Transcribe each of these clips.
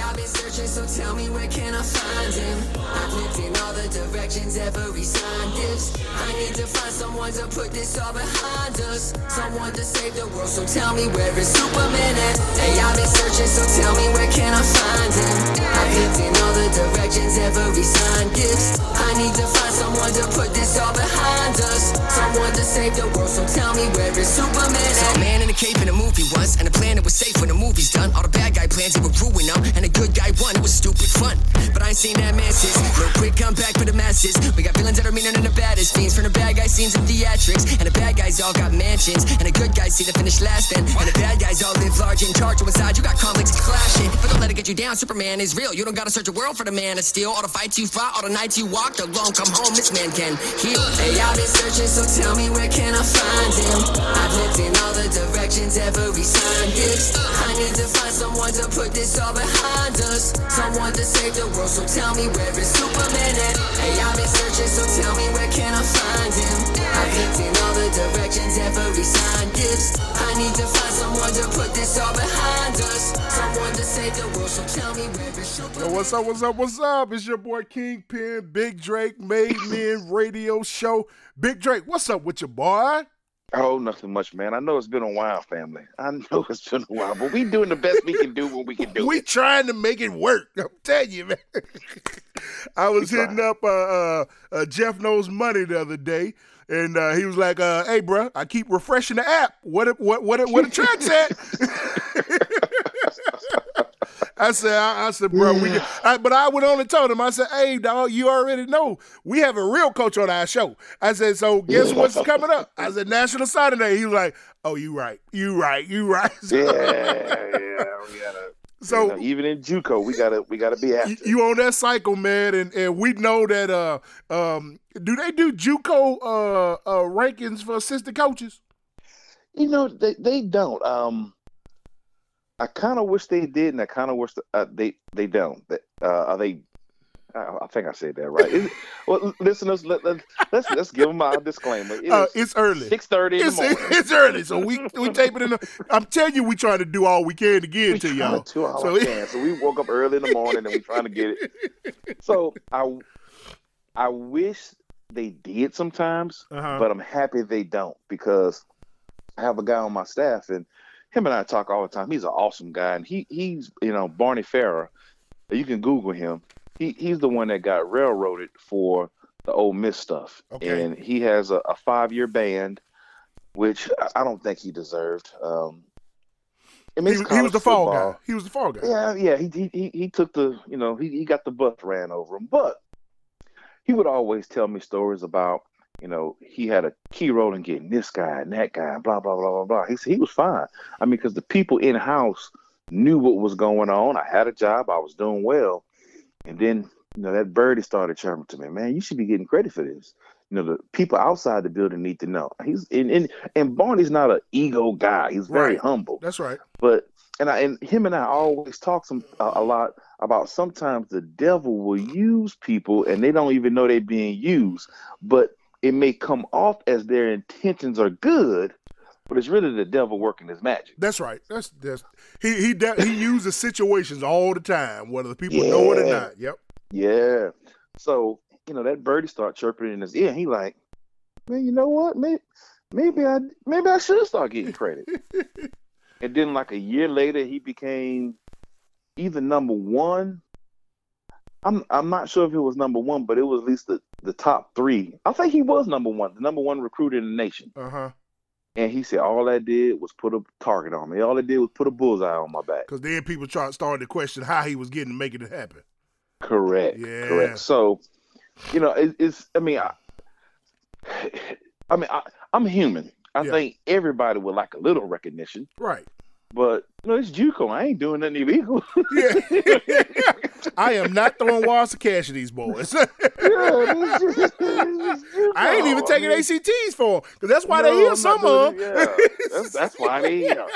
I've been searching, so tell me where can I find him? I've looked in all the directions, every sign gives. I need to find someone to put this all behind us. Someone to save the world, so tell me where is Superman at? Hey, I've been searching, so tell me where can I find him? Looked in all the directions, every sign gives. I need to find someone to put this all behind us. Someone to save the world, so tell me where is Superman at? A man in a cape in a movie once, and a planet was safe when the movie's done. All the bad guy plans he would ruin them, and a good guy won. It was stupid fun, but I ain't seen that man since. Real quick comeback for the masses. We got villains that are meaner than the baddest fiends from the bad guy scenes and theatrics, and the bad guys all got mansions, and the good guys see the finish last. Then, and the bad guys all live large in charge. Inside you got conflicts clashing, but don't let it get you down. Superman is real. You don't gotta search a world for the man of steel. All the fights you fought, all the nights you walked alone. Come home, this man can heal. Hey, I've been searching, so tell me where can I find him? I've looked in all the directions, every sign gives. I need to find someone to put this all behind us. Someone to save the world, so tell me where is Superman at? Hey, I've been searching, so tell me where can I find him? I've looked in all the directions, every sign gives. I need to find someone to put this all behind us. Someone to save the world, so tell me where is Superman Yo, what's up? What's up? What's up? It's your boy Kingpin, Big Drake, Made Men Radio Show. Big Drake, what's up with your boy? Oh, nothing much, man. I know it's been a while, family. I know it's been a while, but we doing the best we can do when we can do We it. trying to make it work. I'm telling you, man. I was We hitting up uh, uh, uh, Jeff Knows Money the other day, and uh, he was like, uh, "Hey, bro, I keep refreshing the app. What it, what what what the track's at?" I said, I, I said, bro, we. Can, I, but I went on and told him, I said, hey, dog, you already know we have a real coach on our show. I said, so guess what's coming up? I said, National Signing Day. He was like, oh, you right, you right, you right. Yeah, yeah. We gotta. So you know, even in JUCO, we gotta we gotta be after. you, you on that cycle, man, and, and we know that. Uh, um, do they do JUCO uh, uh rankings for assistant coaches? You know, they they don't. Um, I kind of wish they did, and I kind of wish uh, they they don't. Uh, are they? I I think I said that right. Is well, listeners, let, let, let's let's give them our disclaimer. It Uh, it's early. six thirty in the It's, morning. it's early, so we we tape it in. The, I'm telling you, we trying to do all we can to get it to y'all. to all So we can. So we woke up early in the morning and we trying to get it. So I I wish they did sometimes, Uh-huh. but I'm happy they don't because I have a guy on my staff and him and I talk all the time. He's an awesome guy and he he's you know Barney Farrar. You can Google him. He he's the one that got railroaded for the Ole Miss stuff, Okay. and he has a, a five year ban, which I- don't think he deserved. Um, he, he was the fall guy. He was the fall guy. Yeah, yeah. He he he, he took the you know he, he got the bus ran over him, but he would always tell me stories about you know he had a key role in getting this guy and that guy and blah blah blah blah blah. He said he was fine. I mean, because the people in house knew what was going on. I had a job. I was doing well, and then you know that birdie started chirping to me. Man, you should be getting credit for this. You know, the people outside the building need to know. He's and and, and Barney's not an ego guy. He's very Right. humble That's right. but and I and him and I always talk some a, a lot about sometimes the devil will use people and they don't even know they're being used, but it may come off as their intentions are good, but it's really the devil working his magic. That's right. That's that's he he de- he uses situations all the time, whether the people know it or not. Yep. Yeah. So you know that birdie start chirping in his ear. He like, man, you know what? Maybe maybe I maybe I should start getting credit. and then like a year later, he became either number one. I'm I'm not sure if it was number one, but it was at least the, the top three. I think he was number one, the number one recruiter in the nation. Uh huh. And he said all that did was put a target on me. All it did was put a bullseye on my back. Because then people try, started to question how he was getting making it happen. Correct. Yeah. Correct. So, you know, it, it's. I mean, I, I mean, I, I'm human. I Yeah. think everybody would like a little recognition, Right. but know, it's JUCO. I ain't doing nothing illegal. Yeah. I am not throwing wires to cash at these boys. Yeah, it's just- it's just I ain't even taking I mean, ACTs for them because that's why no, they hear some of doing 'em. it. Yeah, that's, that's why they here.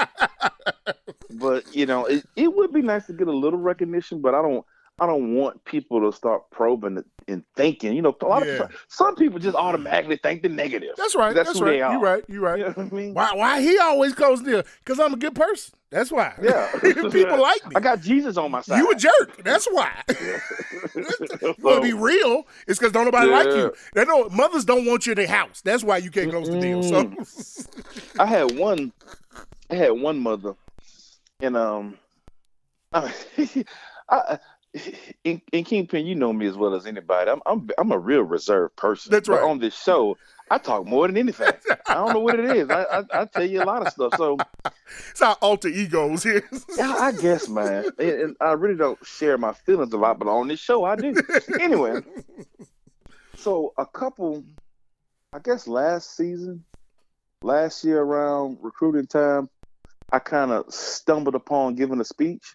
But you know, it, it would be nice to get a little recognition, but I don't. I don't want people to start probing and thinking. You know, a lot Yeah. of some people just automatically think the negative. That's right. That's That's, who right. they are. You right. You're right. You know I mean? Why? Why he always goes there? Because I'm a good person. That's why. Yeah. People like me. I got Jesus on my side. you a jerk. That's why. you want to be real? It's because don't nobody like you. They don't. Mothers don't want you in their house. That's why you can't close the deal. So I had one. I had one mother, and um, I, I in, in Kingpin, you know me as well as anybody. I'm I'm I'm a real reserved person. That's But right. on this show, I talk more than anything. I don't know what it is. I, I I tell you a lot of stuff. So it's our alter egos here. yeah, I guess, man. And I really don't share my feelings a lot, but on this show, I do. anyway, so a couple, I guess last season, last year around recruiting time, I kind of stumbled upon giving a speech,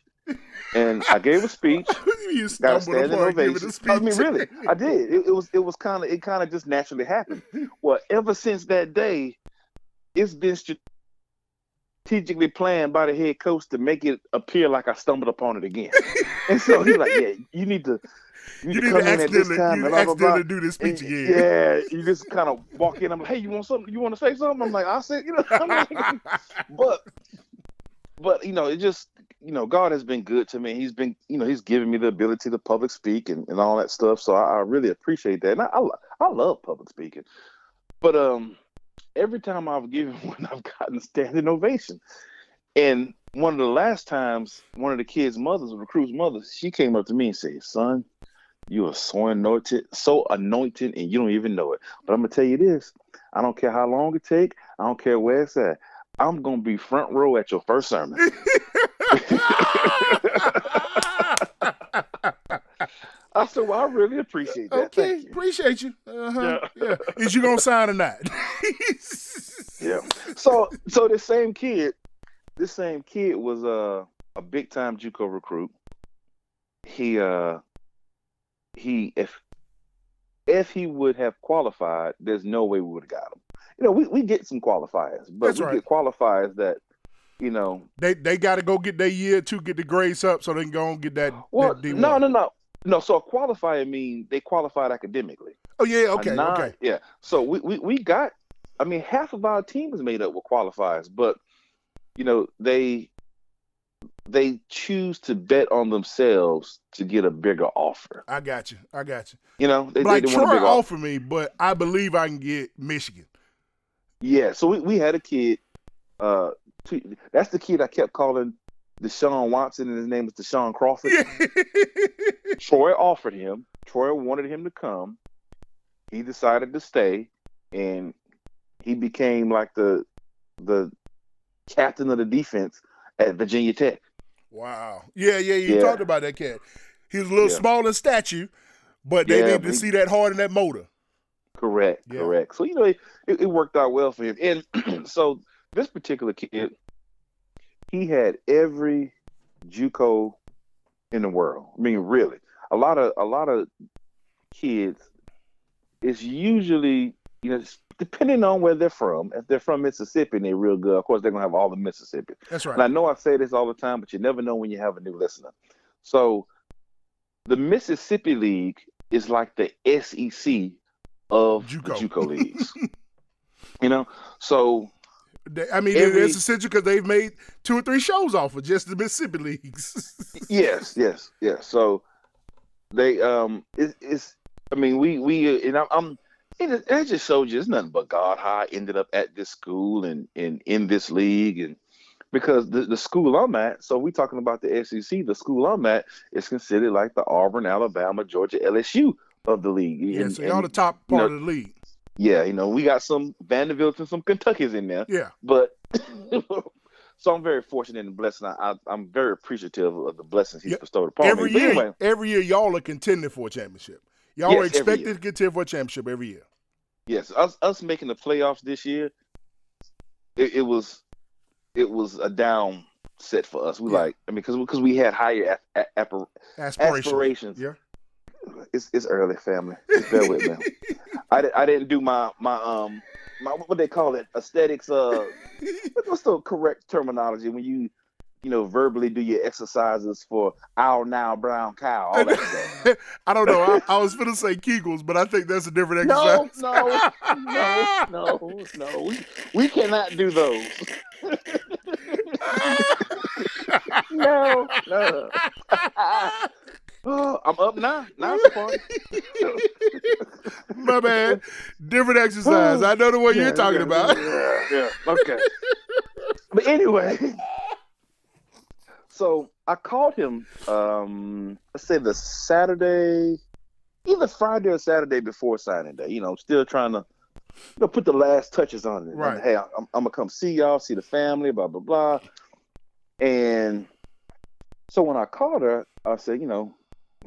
and I gave a speech. you Got a standing upon giving a ovation. I mean, really, I did. It, it was it was kind of it kind of just naturally happened. Well, ever since that day, it's been strategically planned by the head coach to make it appear like I stumbled upon it again. and so he's like, "Yeah, you need to." You, You need to to come in at this accidentally, time you and blah, blah, blah. do this speech And, again. Yeah, you just kind of walk in. I'm like, hey, you want something? You want to say something? I'm like, I said, you know, I'm like, but, but you know, it just, you know, God has been good to me. He's been, you know, He's given me the ability to public speak and, and all that stuff. So I, I really appreciate that, and I, I, I love public speaking. But um, every time I've given one, I've gotten a standing ovation. And one of the last times, one of the kids' mothers, the recruit's mothers, she came up to me and said, "Son, you are so anointed, so anointed, and you don't even know it. But I'm gonna tell you this: I don't care how long it take. I don't care where it's at. I'm gonna be front row at your first sermon. I said, "Well, I really appreciate that. okay, Thank you." appreciate you. Uh-huh. Yeah. Yeah. Is you gonna sign or not? Yeah. So, so this same kid, this same kid was uh, a big time JUCO recruit. He uh, he if if he would have qualified, there's no way we would have got him. You know, we, we get some qualifiers, but That's we right. get qualifiers that, you know, They they got to go get their year two, get the grades up, so they can go and get that. well, that D1. no, no, no, no. So a qualifier means they qualified academically. Oh yeah, okay, non- okay. Yeah. So we, we, we got, I mean, half of our team is made up with qualifiers, but, you know, they they choose to bet on themselves to get a bigger offer. I got you. I got you. You know, they, like they, they want a Troy bigger offer. me, but I believe I can get Michigan. Yeah. So we, we had a kid. Uh, two, that's the kid I kept calling Deshaun Watson, and his name was Deshaun Crawford. Troy offered him. Troy wanted him to come. He decided to stay, and he became like the the captain of the defense at Virginia Tech. wow. Yeah, yeah. You Yeah. talked about that cat. He was a little Yeah. small in statue, but they Yeah, needed to see that heart in that motor. Correct, correct. So you know, it, it worked out well for him. And so this particular kid, he had every JUCO in the world. I mean, really, a lot of a lot of kids. It's usually you know depending on where they're from. If they're from Mississippi and they're real good, of course they're gonna have all the Mississippi. That's right. And I know I say this all the time, but you never know when you have a new listener. So the Mississippi League is like the SEC of JUCO. the JUCO leagues. you know, so I mean, every- it's essential because they've made two or three shows off of just the Mississippi leagues. yes, yes, yes. So they um, it, it's. I mean, we we and I'm. I'm it, it just shows you it's nothing but God how I ended up at this school and, and in this league and because the, the school I'm at, so we talking about the SEC, the school I'm at is considered like the Auburn, Alabama, Georgia, LSU of the league. yeah, And- so y'all and, the top you part know, of the league. Yeah, you know, we got some Vanderbilts and some Kentuckys in there. Yeah. But so I'm very fortunate and blessed. And I, I, I'm very appreciative of the blessings he's Yep. bestowed upon Every me. Year, anyway, every year, y'all are contending for a championship. Y'all Yes, are expected to contend for a championship every year. yes, us us making the playoffs this year, it, it was it was a down set for us. We Yeah. like, I mean, because because we had higher a, a, appa- Aspiration. aspirations. Yeah. It's it's early, family. Just bear with me. I, I didn't do my my um my what they call it aesthetics. Uh, what's the correct terminology when you you know, verbally do your exercises for our now brown cow. All that stuff. I don't know. I, I was going to say Kegels, but I think that's a different No, exercise. no, no, no, no. We, we cannot do those. no, no. Oh, I'm up now. Now it's a party. My bad. Different exercise. I know the one you're talking yeah, about. Yeah, yeah. Okay. but anyway, so I called him. Um, let's say the Saturday, either Friday or Saturday before signing day. You know, still trying to, you know, put the last touches on it. And, Right. hey, I'm, I'm gonna come see y'all, see the family, blah blah blah. And so when I called her, I said, you know,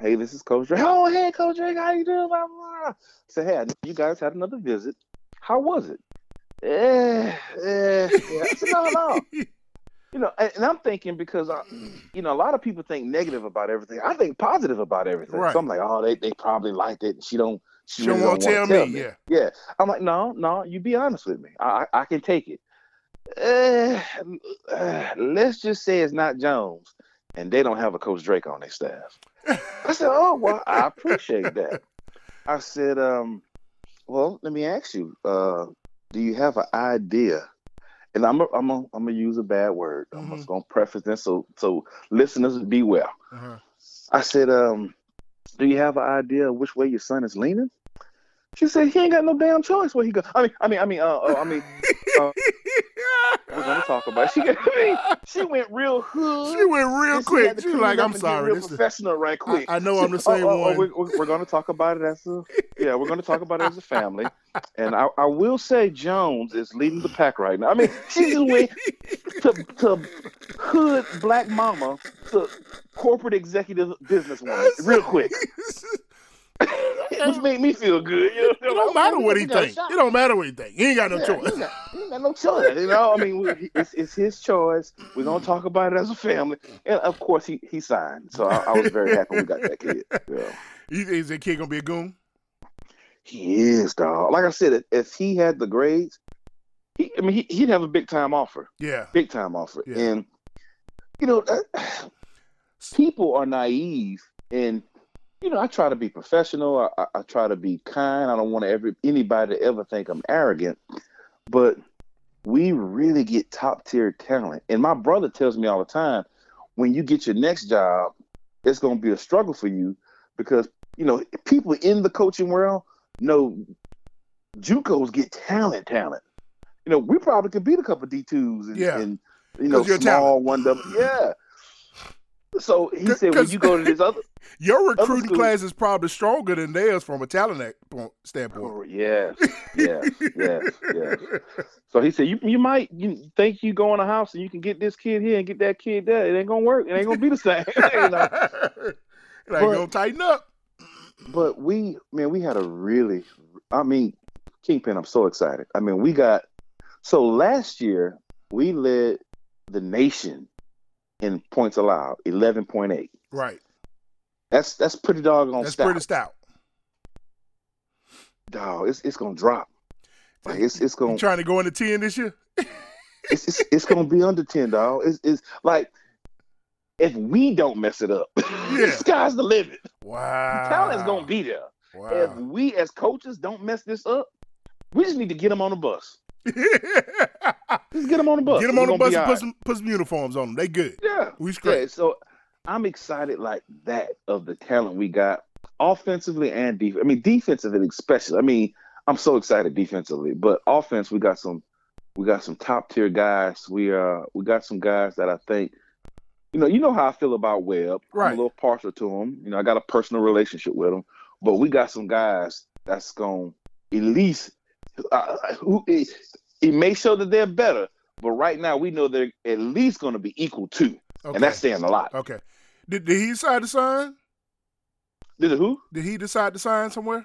hey, this is Coach Drake. Oh, hey, Coach Drake, how you doing? Blah, blah. I hey, you guys had another visit. How was it? Eh, eh, yeah. No, no. You know, and, and I'm thinking because I, you know, a lot of people think negative about everything. I think positive about everything. Right. So I'm like, oh, they, they probably liked it. She don't. She, She really want to tell wanna me. Yeah. yeah. I'm like, no, no, you be honest with me. I I, I can take it. Uh, uh, let's just say it's not Jones, and they don't have a Coach Drake on their staff. I said, oh well, I appreciate that. I said, um, well, let me ask you, uh, do you have an idea? And I'm a, I'm a, I'm gonna use a bad word. I'm Mhm. just gonna preface this so so listeners be well. Uh-huh. I said, um, do you have an idea of which way your son is leaning? She said he ain't got no damn choice where he go. I mean, I mean, I mean, uh, uh, I mean, uh, we're gonna talk about. It. She, she went real hood. She went real she quick. had to She like, I'm sorry. real This is- professional right quick. I know I'm the oh, same oh, oh, oh, one. we're, we're, we're going to talk about it as a yeah. We're to talk about it as a family, and I, I will say Jones is leading the pack right now. I mean, she just went to, to hood black mama to corporate executive business businesswoman real quick, which made me feel good. You know? It don't matter what he We got think. It don't matter what he think. He ain't got no Yeah, choice. He ain't, got, he ain't got no choice. You know, I mean, it's, it's his choice. We're gonna talk about it as a family, and of course, he he signed. So I, I was very happy we got that kid. Yeah. Think that kid gonna be a goon? He is, dog. Like I said, if, he had the grades, he I mean, he, he'd have a big time offer, Yeah. big time offer, Yeah. and you know, that, uh, people are naive, and you know, I try to be professional. I, I, try to be kind. I don't want every anybody to ever think I'm arrogant, but we really get top tier talent. And my brother tells me all the time, when you get your next job, it's going to be a struggle for you because you know people in the coaching world know JUCOs get talent, talent. You know, we probably could beat a couple D twos and, Yeah. and you know small one double. Yeah. So he said, when you go to this other, Your recruiting school- class is probably stronger than theirs from a talent standpoint. Oh, yes, yes, yes, yes. So he said, you you might you think you go in a house and you can get this kid here and get that kid there. It ain't gonna work. It ain't gonna be the same. you know? like But- gonna tighten up. But we, man, we had a really, I mean, Kingpin. I'm so excited. I mean, we got so last year we led the nation in points allowed, eleven point eight. Right. That's that's pretty doggone That's stout. pretty stout. Dog, it's it's gonna drop. Like it's it's gonna trying to go into ten this year? it's, it's it's gonna be under ten, dog. It's it's like if we don't mess it up, Yeah. the sky's the limit. Wow. Talent's gonna be there. If we as coaches don't mess this up, we just need to get them on the bus. Just get them on the bus. Get them on We're the bus and put right. some put some uniforms on them. They good. Yeah. We Yeah, so I'm excited like that of the talent we got offensively and defense. I mean, defensively especially. I mean, I'm so excited defensively, but offense we got some we got some top tier guys. We uh we got some guys that I think you know, you know how I feel about Webb. I'm Right. a little partial to him. You know, I got a personal relationship with him, but we got some guys that's going to at least uh, who it, it may show that they're better, but right now we know they're at least going to be equal to, Okay. and that's saying a lot. okay. Did, did he decide to sign? Did it who? Did he decide to sign somewhere?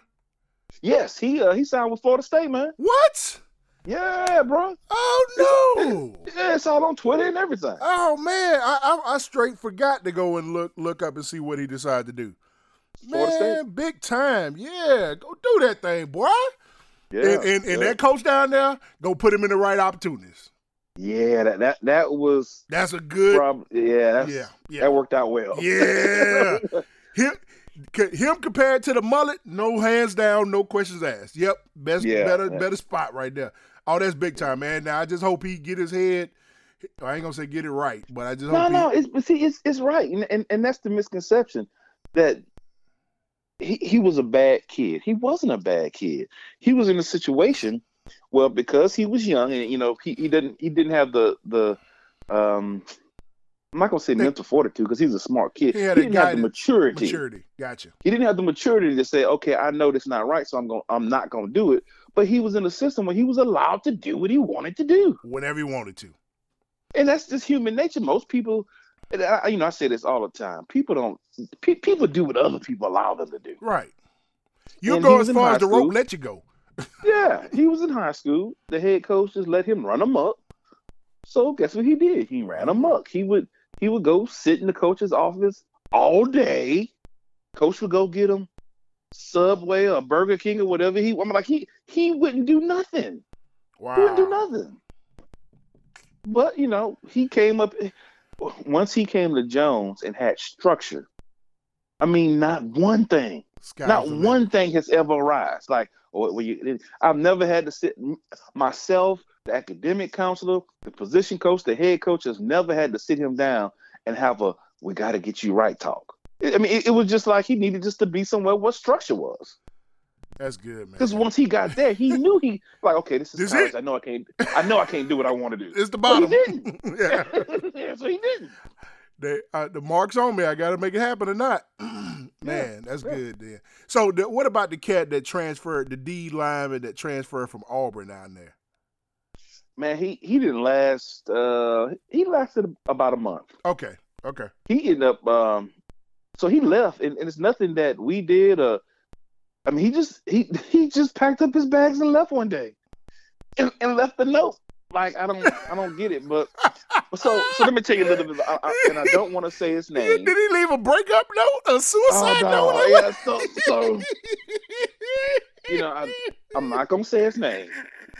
Yes, he uh, he signed with Florida State, man. What? Yeah, bro. Oh no! Yeah, it's all on Twitter and everything. Oh man, I, I I straight forgot to go and look look up and see what he decided to do. Man, big time. Yeah, go do that thing, boy. Yeah, and and, and yeah. that coach down there, go put him in the right opportunities. Yeah, that that that was That's a good. prob- yeah, that's, yeah, yeah, that worked out well. yeah. him, him compared to the mullet, no hands down, no questions asked. Yep, best, Yeah, better, yeah. better spot right there. Oh, that's big time, man. Now I just hope he get his head. I ain't gonna say get it right, but I just No, hope no, he. it's but see, it's it's right, and, and and that's the misconception that he he was a bad kid. He wasn't a bad kid. He was in a situation, well, because he was young, and you know, he, he didn't he didn't have the the um. I'm not gonna say mental fortitude because he's a smart kid. He He, didn't have the maturity. Maturity, gotcha. He didn't have the maturity to say, "Okay, I know this not right, so I'm going. I'm not going to do it." But he was in a system where he was allowed to do what he wanted to do Whenever he wanted to. and that's just human nature. Most people, I, you know, I say this all the time. People don't. Pe- people do what other people allow them to do. Right. You go as far as the rope let you go. Yeah, he was in high school. The head coach just let him run amok. So guess what he did? He ran amok. He would he would go sit in the coach's office all day. Coach would go get him Subway or Burger King or whatever. He I'm like he he wouldn't do nothing. Wow. He wouldn't do nothing. But you know, he came up once he came to Jones and had structure. I mean, not one thing, Sky's not one thing has ever arisen. Like, oh, or you, I've never had to sit myself, the academic counselor, the position coach, the head coach has never had to sit him down and have a "we got to get you right" talk. I mean, it, it was just like he needed just to be somewhere where structure was. That's good, man. Because once he got there, he knew he like, okay, this is This college. it. I know I can't. I know I can't do what I want to do. it's the But he bottom. didn't. yeah. yeah, so he didn't. They, uh, the mark's on me. I got to make it happen or not. Man, that's yeah. good then. So, the, what about the cat that transferred, the D lineman that transferred from Auburn down there? Man, he he didn't last. uh He lasted about a month. Okay, okay. He ended up. um So he left, and, and it's nothing that we did. Uh, I mean, he just he he just packed up his bags and left one day, and, and left a note. Like I don't I don't get it, but so so let me tell you a little bit. I, I, and I don't want to say his name. Did he leave a breakup note, a Oh, suicide no, note? Yeah, so so you know, I, I'm not gonna say his name,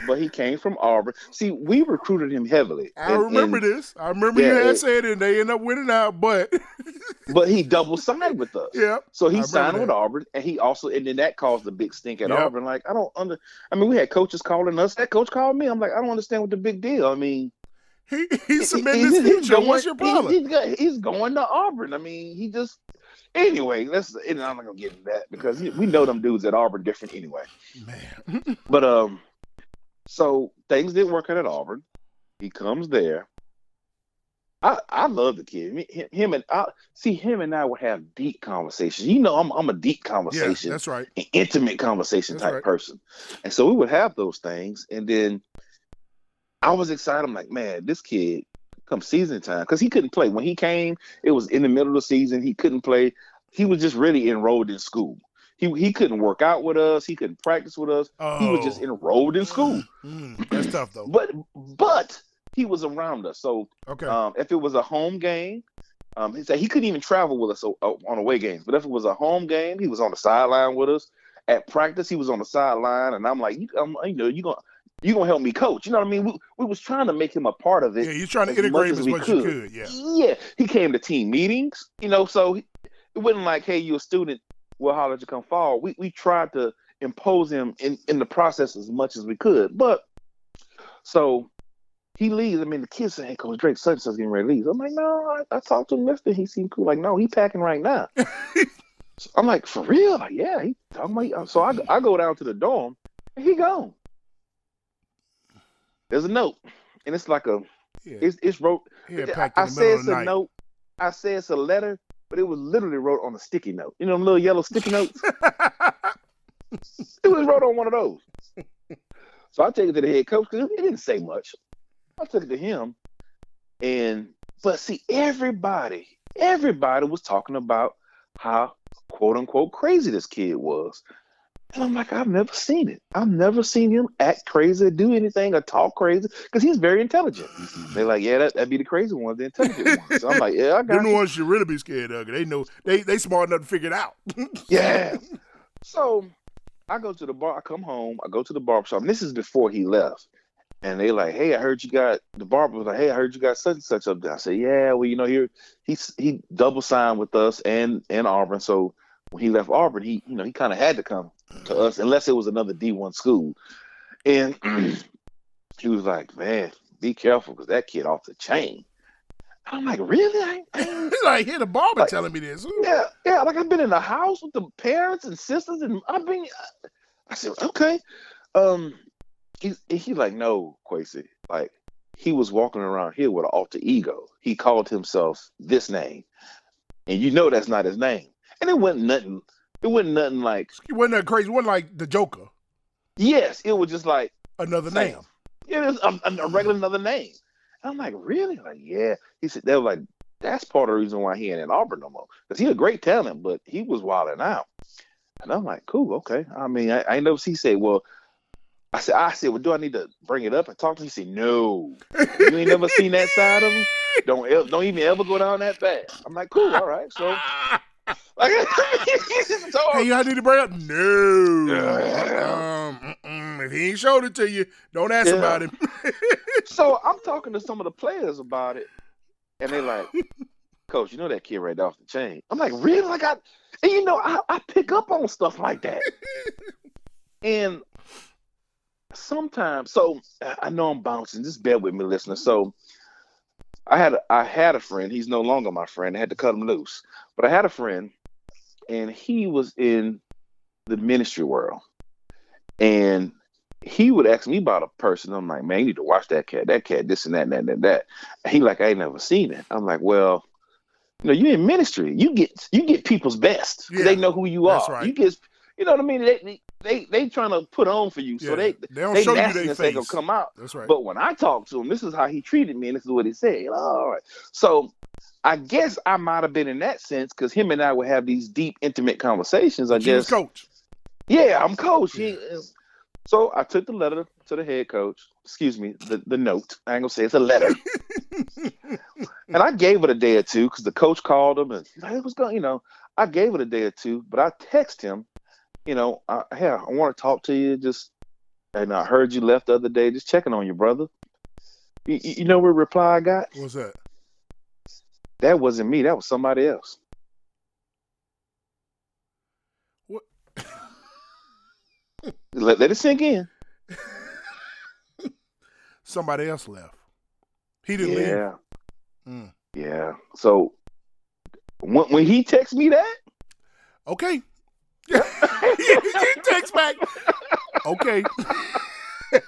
but he came from Auburn. See, we recruited him heavily. I and- remember and- this. I remember you had it- said it, and they end up winning out. But but he double signed with us. yeah, So he signed with. Auburn, and he also, and then that caused a big stink at Yep. Auburn. Like I don't under. I mean, we had coaches calling us. That coach called me. I'm like, I don't understand what the big deal. I mean, he he's cementing his he's future. going- What's your problem? He's, go- he's going to Auburn. I mean, he just. Anyway, let's. And I'm not gonna get into that because we know them dudes at Auburn different anyway. Man, But um, so things didn't work out at Auburn. He comes there. I I love the kid. Him, him and I see him and I would have deep conversations. You know, I'm I'm a deep conversation. yeah, that's right. an intimate conversation That's type right. person, and so we would have those things. And then I was excited. I'm like, man, this kid come season time because he couldn't play when he came. It was in the middle of the season. He couldn't play. He was just really enrolled in school. He he couldn't work out with us. He couldn't practice with us. Oh, He was just enrolled in school. Mm, that's tough though. But but he was around us. So Okay, um, if it was a home game, um, he said he couldn't even travel with us o- o- on away games. But if it was a home game, he was on the sideline with us. At practice, he was on the sideline, and I'm like, you, um, you know, you gonna you gonna help me coach. You know what I mean? We, we was trying to make him a part of it. yeah, you're trying to integrate him as as much as you could. could. Yeah, Yeah, he came to team meetings, you know, so he, it wasn't like, hey, you a student, we'll holler at you come fall. We we tried to impose him in, in the process as much as we could. But so he leaves. I mean, the kids say, hey, Coach Drake, such and such getting ready to leave. I'm like, no, I, I talked to him yesterday. He seemed cool. Like, no, he packing right now. So I'm like, for real? Like, yeah, he talking about. Uh, so I, I go down to the dorm, and he gone. There's a note, and it's like a, yeah. it's it's wrote. Had I, I say it's a night. note. I say it's a letter, but it was literally wrote on a sticky note. You know, little yellow sticky notes. it was wrote on one of those. So I take it to the head coach because it didn't say much. I took it to him, and but see, everybody, everybody was talking about how quote unquote crazy this kid was. And I'm like, I've never seen it. I've never seen him act crazy, do anything, or talk crazy, because he's very intelligent. Mm-hmm. They're like, yeah, that, that'd be the crazy one, the intelligent one. So I'm like, yeah, I got Them the ones should really be scared of. They know they they smart enough to figure it out. Yeah. So I go to the bar. I come home. I go to the barbershop. And this is before he left. and they like, hey, I heard you got the barber was like, hey, I heard you got such and such up there. I said, yeah, well, you know, here he's he double signed with us and and Auburn, so when he left Auburn, he you know he kind of had to come to us unless it was another D one school, and he was like, man, be careful because that kid off the chain. I'm like, really? I, I like, here the barber Like- telling me this. yeah, yeah. Like I've been in the house with the parents and sisters, and I've been. I said, okay. Um, he's he like, no, Quasi. Like he was walking around here with an alter ego. He called himself this name, and you know that's not his name. And it wasn't nothing. It wasn't nothing like. It wasn't that crazy. It wasn't like the Joker, Yes, it was just like another name. it was a, a regular another name. And I'm like, really? Like, yeah. He said they were like, that's part of the reason why he ain't in Auburn no more. Because he a great talent, but he was wilding out. And I'm like, cool, okay. I mean, I, I know he said, well, I said, I said, well, do I need to bring it up and talk to him? He said, no. You ain't never seen that side of him. Don't don't even ever go down that path. I'm like, cool, all right. So, like, Hey, I need to bring up. No. Um, if he ain't showed it to you, don't ask Yeah. about him. So I'm talking to some of the players about it, and they're like, Coach, you know that kid right off the chain. I'm like, really? Like I, and you know, I, I pick up on stuff like that, and sometimes, so I I know I'm bouncing. Just bear with me, listener. So I had a, I had a friend. He's no longer my friend. I had to cut him loose, but I had a friend, and he was in the ministry world, and he would ask me about a person. I'm like, man, you need to watch that cat. That cat, this and that and that and that. And he like, I ain't never seen it. I'm like, well, you know, you in ministry. You get you get people's best. Yeah, they know who you are. right. You get, you know what I mean. They they they trying to put on for you, so they they don't they show you their nastiness ain't gonna come out. That's right. But when I talked to him, this is how he treated me, and this is what he said. All right. So I guess I might have been in that sense because him and I would have these deep, intimate conversations. I She guess. coach. Yeah, I'm coach. He- so I took the letter to the head coach. Excuse me, the, the note. I ain't gonna say it's a letter. and I gave it a day or two because the coach called him and he's like, "What's going?" You know, I gave it a day or two, but I text him. You know, I, hey, I want to talk to you. Just and I heard you left the other day. Just checking on you, brother. You, you know what reply I got? What's that? That wasn't me. That was somebody else. What? Let, let it sink in. Somebody else left. He didn't leave. Yeah. Mm. Yeah. So when when he texts me that, Okay. He takes back. Okay.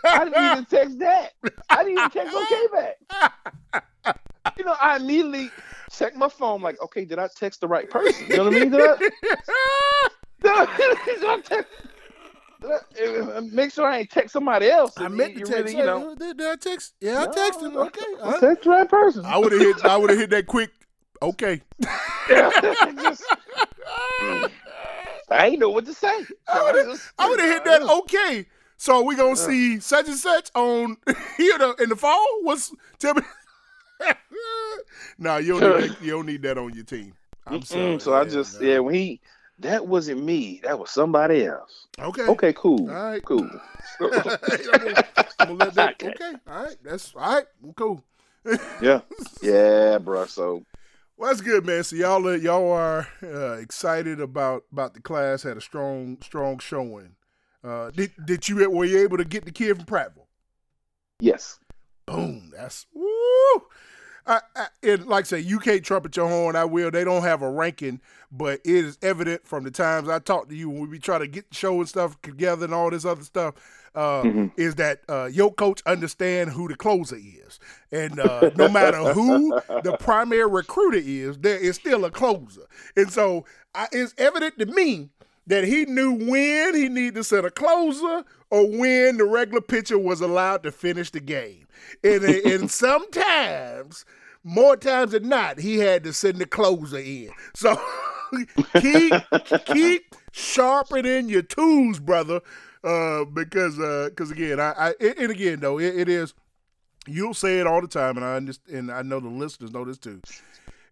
I didn't even text that. I didn't even text okay back. You know, I immediately check my phone like, okay, did I text the right person? You know what I mean? Did I, did I, did I text? I- make sure I ain't text somebody else. I meant to you text. really, you know, did, I text? Yeah, I texted. no, Okay. I huh? text the right person. I would have hit. I would have hit that quick. Okay. Just- I ain't know what to say. So I would've- just- I would have hit that. Okay. So we gonna see such and such on here the, in the fall. What's tell me? nah, you don't need that, you don't need that on your team. I'm sorry. So I just no. yeah, when he that wasn't me. That was somebody else. Okay. Okay, cool. All right. Cool. I'm, gonna, I'm gonna let that. Okay. Okay. All right. That's all right. Cool. yeah. Yeah, bro. So Well, that's good, man. So y'all, uh, y'all are uh, excited about about the class. Had a strong, strong showing. Uh, did did you were you able to get the kid from Prattville? yes. Boom. That's woo. I, I, it, like I say, you can't trumpet your horn. I will. They don't have a ranking, but it is evident from the times I talked to you when we be trying to get the show and stuff together and all this other stuff. Uh, Mhm. Is that uh, your coach understand who the closer is, and uh, no matter who the primary recruiter is, there is still a closer. And so I, it's evident to me that he knew when he needed to set a closer or when the regular pitcher was allowed to finish the game. And, and sometimes, more times than not, he had to send the closer in. So keep keep sharpening your tools, brother. Uh, because uh, cause again, I, I and again though, it, it is you'll say it all the time, and I understand, and I know the listeners know this too.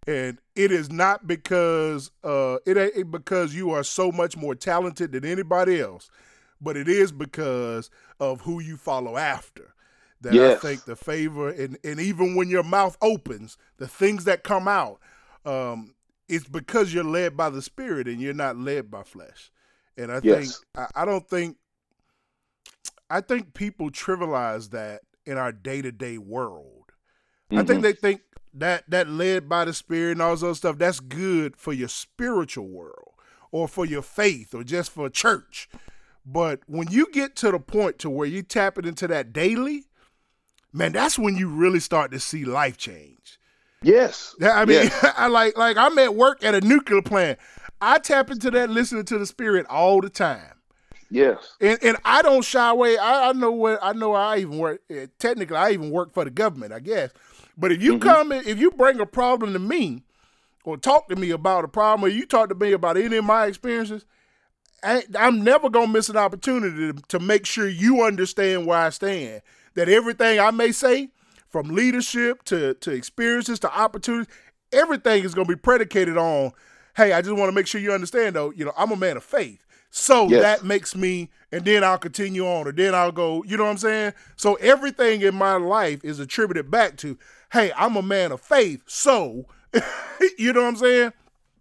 And it is not because uh, it ain't because you are so much more talented than anybody else, but it is because of who you follow after. that Yes. I think the favor and and even when your mouth opens, the things that come out, um, it's because you're led by the Spirit and you're not led by flesh. And I think I, I don't think I think people trivialize that in our day to day world. I think Mhm. they think that that led by the spirit and all this other stuff that's good for your spiritual world or for your faith or just for church. But when you get to the point to where you tap it into that daily, man, that's when you really start to see life change. yes. I mean, Yes. I like like I'm at work at a nuclear plant. I tap into that listening to the spirit all the time. Yes. And and I don't shy away. I, I know what I know. I even work. eh, Technically, I even work for the government, I guess. But if you come, in, if you bring a problem to me, or talk to me about a problem, or you talk to me about any of my experiences, I, I'm never gonna miss an opportunity to, to make sure you understand where I stand. That everything I may say, from leadership to to experiences to opportunities, everything is gonna be predicated on. Hey, I just want to make sure you understand, though. You know, I'm a man of faith. So Yes. that makes me, and then I'll continue on, or then I'll go, you know what I'm saying? So everything in my life is attributed back to, hey, I'm a man of faith. So, you know what I'm saying?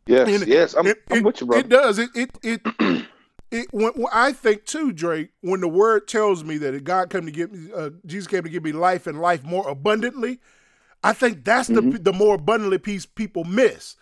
Yes. And yes. I'm, it, I'm it- with you, bro. It does. It it it. it when, when I think too, Drake. When the word tells me that God came to give me, uh, Jesus came to give me life and life more abundantly, I think that's the the more abundantly piece people miss.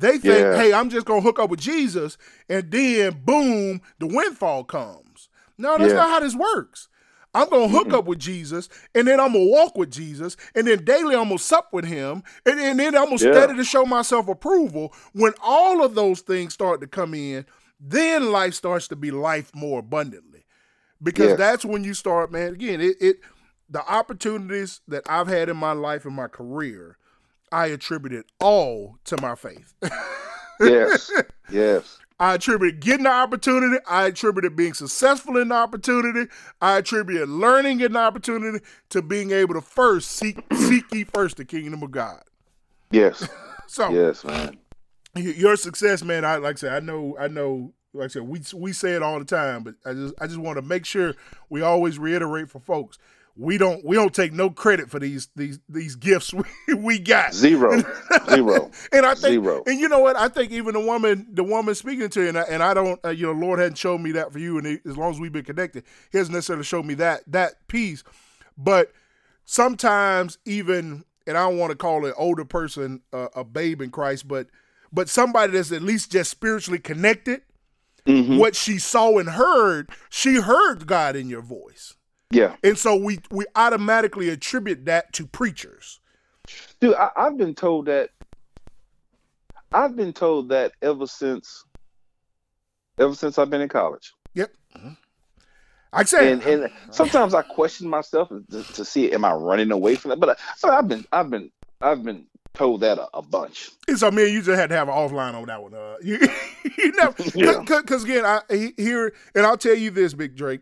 They think, Yeah. hey, I'm just gonna hook up with Jesus, and then boom, the windfall comes. No, that's Yeah. not how this works. I'm gonna hook up with Jesus, and then I'm gonna walk with Jesus, and then daily I'm gonna sup with Him, and, and then I'm gonna Yeah. study to show myself approval. When all of those things start to come in, then life starts to be life more abundantly, because Yes. that's when you start, man. Again, it, it the opportunities that I've had in my life and my career, I attribute it all to my faith. yes. Yes. I attribute getting the opportunity. I attribute it being successful in the opportunity. I attribute learning in the opportunity to being able to first seek seek ye first the kingdom of God. Yes. So Yes, man. your success, man. I like I said, I know, I know. Like I said, we we say it all the time, but I just I just want to make sure we always reiterate for folks. We don't we don't take no credit for these these these gifts we, we got. Zero. Zero. And I think, Zero. and you know what? I think even the woman, the woman speaking to you, and I, and I don't, uh, you know, Lord hadn't shown me that for you, and he, as long as we've been connected, He hasn't necessarily showed me that that piece. But sometimes, even, and I don't want to call an older person uh, a babe in Christ, but but somebody that's at least just spiritually connected, Mhm. what she saw and heard, she heard God in your voice, Yeah. and so we we automatically attribute that to preachers. Dude, I, I've been told that. I've been told that ever since, ever since I've been in college, Yep. I said, and and sometimes I question myself to, to see am I running away from that. But I, I've been I've been I've been told that a, a bunch. So me and you just had to have an offline on that one. Uh, you, you Yeah. because again, I he- here and I'll tell you this, Big Drake.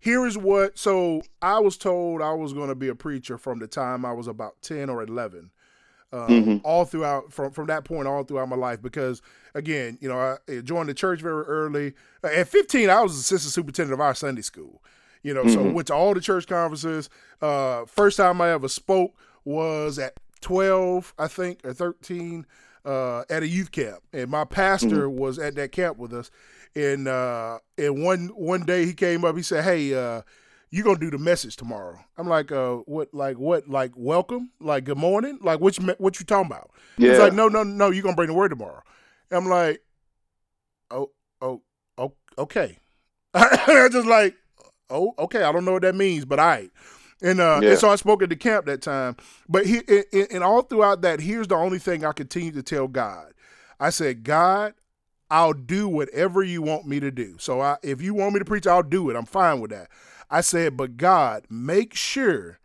Here is what. So I was told I was going to be a preacher from the time I was about ten or eleven. Um, Mhm. All throughout from from that point all throughout my life, because again, you know, I joined the church very early. Uh, At fifteen, I was assistant superintendent of our Sunday school. You know, so Mhm. went to all the church conferences. Uh, first time I ever spoke was at twelve, I think, or thirteen, uh, at a youth camp, and my pastor was at that camp with us. And uh, and one one day he came up, he said, "Hey, uh, you gonna do the message tomorrow?" I'm like, "Uh, what? Like what? Like welcome? Like good morning? Like what you what you talking about?" Yeah. He's like, "No, no, no, you gonna bring the word tomorrow." I'm like, "Oh, oh, oh, okay." I just like, "Oh, okay." I don't know what that means, but I. And, uh, Yeah. and so I spoke at the camp that time. But he, and, and all throughout that, here's the only thing I continue to tell God. I said, God, I'll do whatever you want me to do. So I, if you want me to preach, I'll do it. I'm fine with that. I said, but God, make sure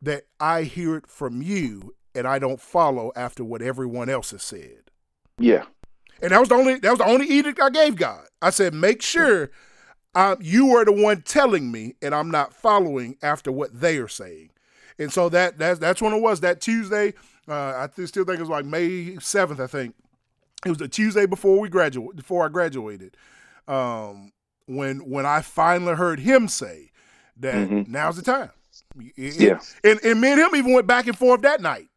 that I hear it from you and I don't follow after what everyone else has said. yeah. And that was the only that was the only edict I gave God. I said, make sure um, you are the one telling me, and I'm not following after what they are saying. And so that that's that's when it was that Tuesday. Uh, I still think it was like May seventh. I think it was the Tuesday before we graduate before I graduated. Um, when when I finally heard him say that Mhm. now's the time. Yeah. And, and me and him even went back and forth that night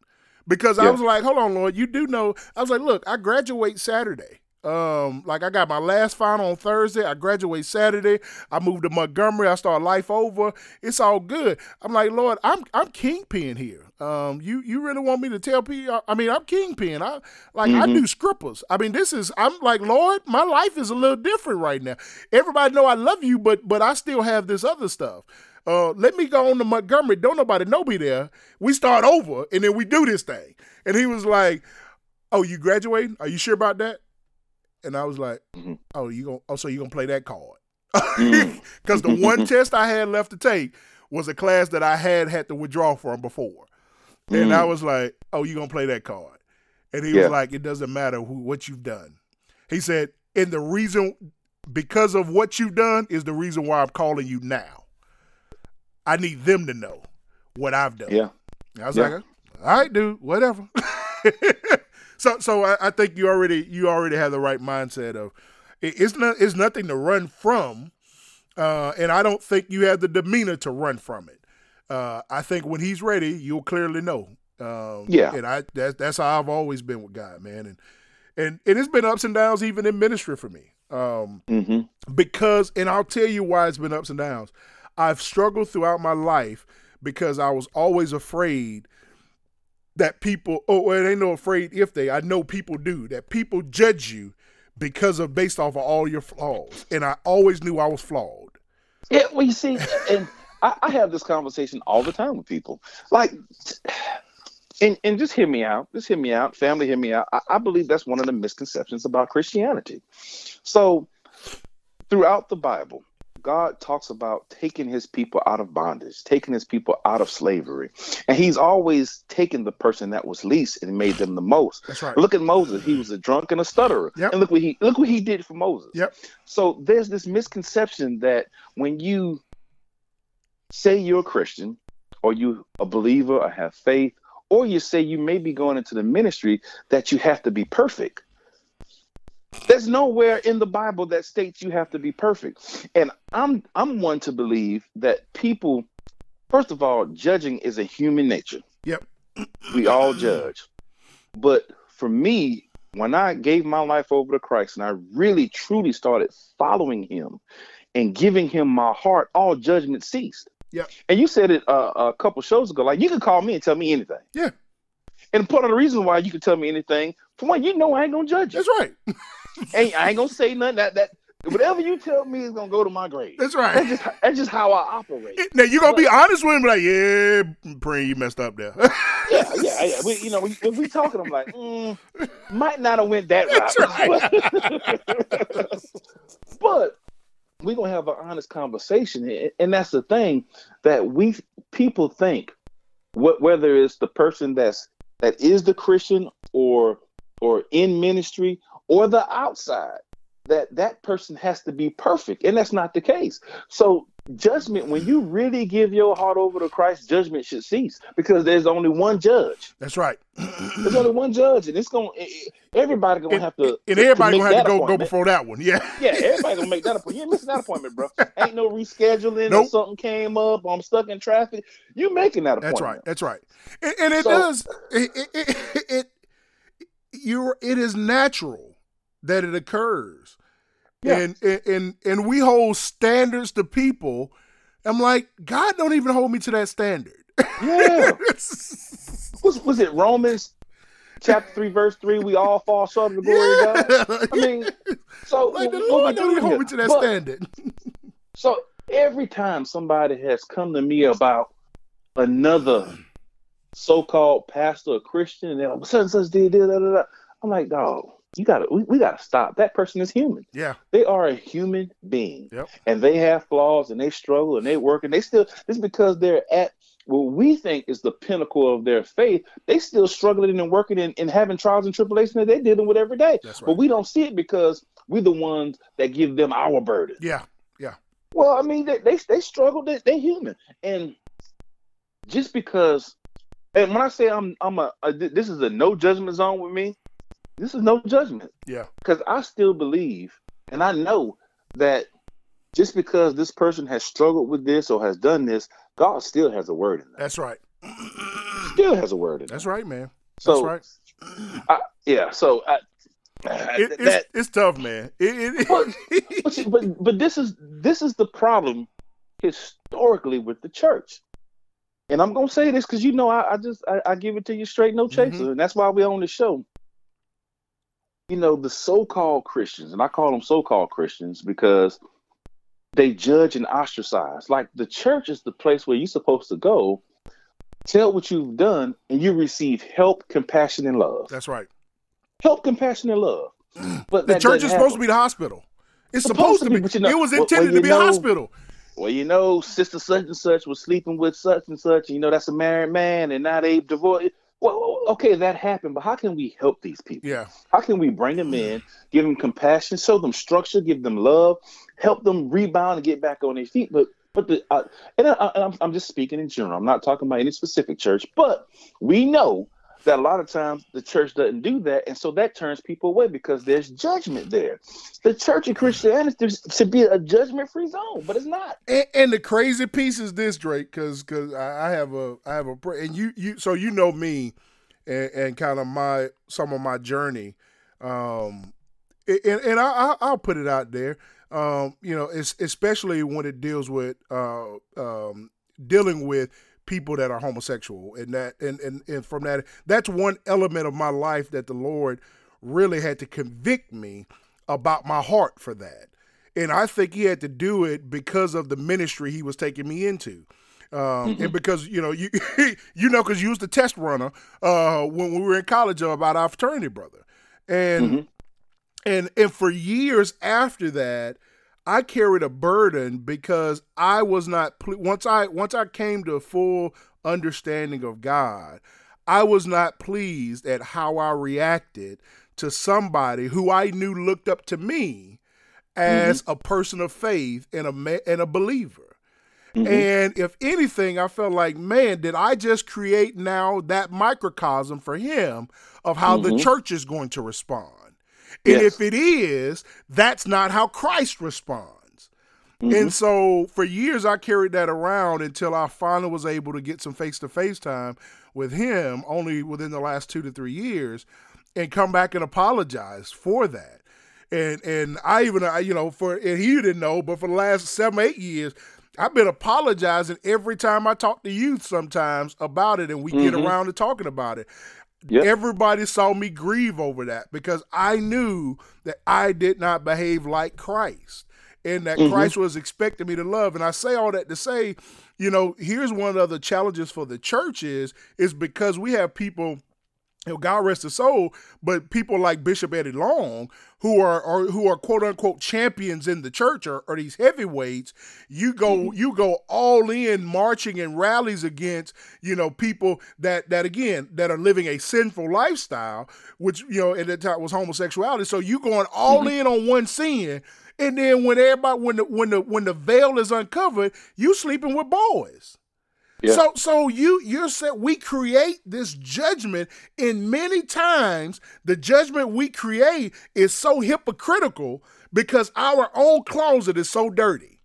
because I was like, hold on, Lord, you do know. I was like, look, I graduate Saturday. Um, like I got my last final on Thursday. I graduate Saturday. I moved to Montgomery. I start life over. It's all good. I'm like, Lord, I'm I'm kingpin here. Um, you you really want me to tell people? I mean, I'm kingpin. I like mm-hmm. I do scrippers. I mean, this is I'm like, Lord, my life is a little different right now. Everybody know I love you, but but I still have this other stuff. Uh, let me go on to Montgomery. Don't nobody know me there. We start over and then we do this thing. And he was like, Oh, you graduating? Are you sure about that? And I was like, mm-hmm. "Oh, you gonna oh so you gonna play that card?" Because mm. the one test I had left to take was a class that I had had to withdraw from before, mm. and I mm. was like, "Oh, you gonna play that card?" And he yeah. was like, "It doesn't matter who what you've done." He said, "And the reason because of what you've done is the reason why I'm calling you now. I need them to know what I've done." Yeah. I was yeah. like, "All right, dude, whatever." So so I, I, think you already you already have the right mindset of it, it's not it's nothing to run from, uh, and I don't think you have the demeanor to run from it. Uh, I think when he's ready, you'll clearly know. Um, yeah, and I that's that's how I've always been with God, man, and and and it's been ups and downs even in ministry for me. Um, mm-hmm. because and I'll tell you why it's been ups and downs. I've struggled throughout my life because I was always afraid that people oh well, they no afraid if they I know people do that people judge you because of based off of all your flaws and I always knew I was flawed. Yeah, well you see and I, I have this conversation all the time with people. Like and and just hear me out. Just hear me out. Family, hear me out. I, I believe that's one of the misconceptions about Christianity. So throughout the Bible, God talks about taking his people out of bondage, taking his people out of slavery. And he's always taken the person that was least and made them the most. That's right. Look at Moses. He was a drunk and a stutterer. Yep. And look what he look what he did for Moses. Yep. So there's this misconception that when you say you're a Christian or you a believer or have faith, or you say you may be going into the ministry that you have to be perfect. There's nowhere in the Bible that states you have to be perfect. And I'm I'm one to believe that people first of all, judging is a human nature. Yep. We all judge. But for me, when I gave my life over to Christ and I really truly started following him and giving him my heart, all judgment ceased. Yep. And you said it uh, a couple shows ago, like you can call me and tell me anything. Yeah. And part of the reason why you can tell me anything, for one, you know I ain't gonna judge you. That's right. ain't I ain't gonna say nothing. That that whatever you tell me is gonna go to my grave. That's right. That's just that's just how I operate. Now you gonna but, be honest with him, like, yeah, praying you messed up there. yeah, yeah, yeah. We, you know, we, if we talking, I'm like, mm, might not have went that route. Right. but we're gonna have an honest conversation, and that's the thing that we people think, whether it's the person that's that is the Christian or or in ministry or the outside that that person has to be perfect. And that's not the case. So judgment when you really give your heart over to christ judgment should cease because there's only one judge. That's right. There's only one judge and it's gonna everybody gonna and, have to and everybody to gonna have to go, go before that one. Yeah. Yeah everybody gonna make that appointment. You ain't missing that appointment bro. Ain't no rescheduling nope. or something came up. I'm stuck in traffic. You making that appointment. that's right. that's right. And, and it so, does it, it, it, it you're it is natural that it occurs. Yeah. And, and and we hold standards to people. I'm like, God don't even hold me to that standard. Yeah. was was it Romans chapter three, verse three? We all fall short of the glory yeah. of God. I mean, so like the Lord don't even hold me to that but, standard. so every time somebody has come to me about another so-called pastor a Christian, and they're like, such and such did, da, da, da. I'm like, dog, you gotta we, we gotta stop. That person is human. Yeah. They are a human being. Yep. And they have flaws and they struggle and they work and they still this because they're at what we think is the pinnacle of their faith, they still struggling and working and, and having trials and tribulations that they're dealing with every day. Right. But we don't see it because we're the ones that give them our burden. Yeah. Yeah. Well, I mean, they they, they struggle. They, they're human, and just because, and when I say I'm I'm a, a this is a no judgment zone with me, this is no judgment. Yeah. Because I still believe and I know that just because this person has struggled with this or has done this God still has a word in that. That's right. Still has a word in that. That's right, man. So, That's right. I, yeah. So I, It, it's, that, it's tough, man. It, it, but, but, but but this is this is the problem historically with the church. And I'm gonna say this because you know I, I just I, I give it to you straight, no chaser, Mhm. and that's why we on the show. You know the so-called Christians, and I call them so-called Christians because they judge and ostracize. Like the church is the place where you're supposed to go, tell what you've done, and you receive help, compassion, and love. That's right. Help, compassion, and love. But The church is supposed to be the hospital. It's supposed, to be. but you know- it was intended well, to be know- a hospital. Well, you know, sister such and such was sleeping with such and such. And you know, that's a married man, and now they divorced. Well, okay, that happened, but how can we help these people? Yeah. How can we bring them in, give them compassion, show them structure, give them love, help them rebound and get back on their feet? But but the uh, and, I, I, I'm I'm just speaking in general. I'm not talking about any specific church, but we know that a lot of times the church doesn't do that, and so that turns people away because there's judgment there. The church of Christianity should be a judgment-free zone, but it's not. And, and the crazy piece is this, Drake, because because I, have a I have a and you you so you know me, and, and kind of my some of my journey, um, and, and I, I I'll put it out there, um, you know, it's, especially when it deals with uh um dealing with people that are homosexual and that and, and and from that that's one element of my life that the Lord really had to convict me about my heart for that. And I think he had to do it because of the ministry he was taking me into. Um, And because you know you you know because you was the test runner uh, when we were in college about our fraternity brother, and and and for years after that, I carried a burden because I was not ple- once I once I came to a full understanding of God, I was not pleased at how I reacted to somebody who I knew looked up to me mm-hmm. as a person of faith and a and a believer. Mm-hmm. And if anything, I felt like, man, did I just create now that microcosm for him of how the mm-hmm. church is going to respond? And Yes. if it is, that's not how Christ responds. And mm-hmm. so for years, I carried that around until I finally was able to get some face to face time with him only within the last two to three years and come back and apologize for that. And and I even I, you know for and he didn't know, but for the last seven eight years, I've been apologizing every time I talk to youth sometimes about it, and we get mm-hmm. around to talking about it. Yep. Everybody saw me grieve over that because I knew that I did not behave like Christ and that mm-hmm. Christ was expecting me to love. And I say all that to say, you know, here's one of the challenges for the church is, is because we have people you know, God rest his soul, but people like Bishop Eddie Long, who are, are who are quote unquote champions in the church or, or these heavyweights, you go mm-hmm. you go all in marching and rallies against, you know, people that that again that are living a sinful lifestyle, which you know at that time was homosexuality. So you going all mm-hmm. in on one sin, and then when everybody when the when the when the veil is uncovered, you sleeping with boys. Yeah. So so you you're saying we create this judgment and many times the judgment we create is so hypocritical because our own closet is so dirty.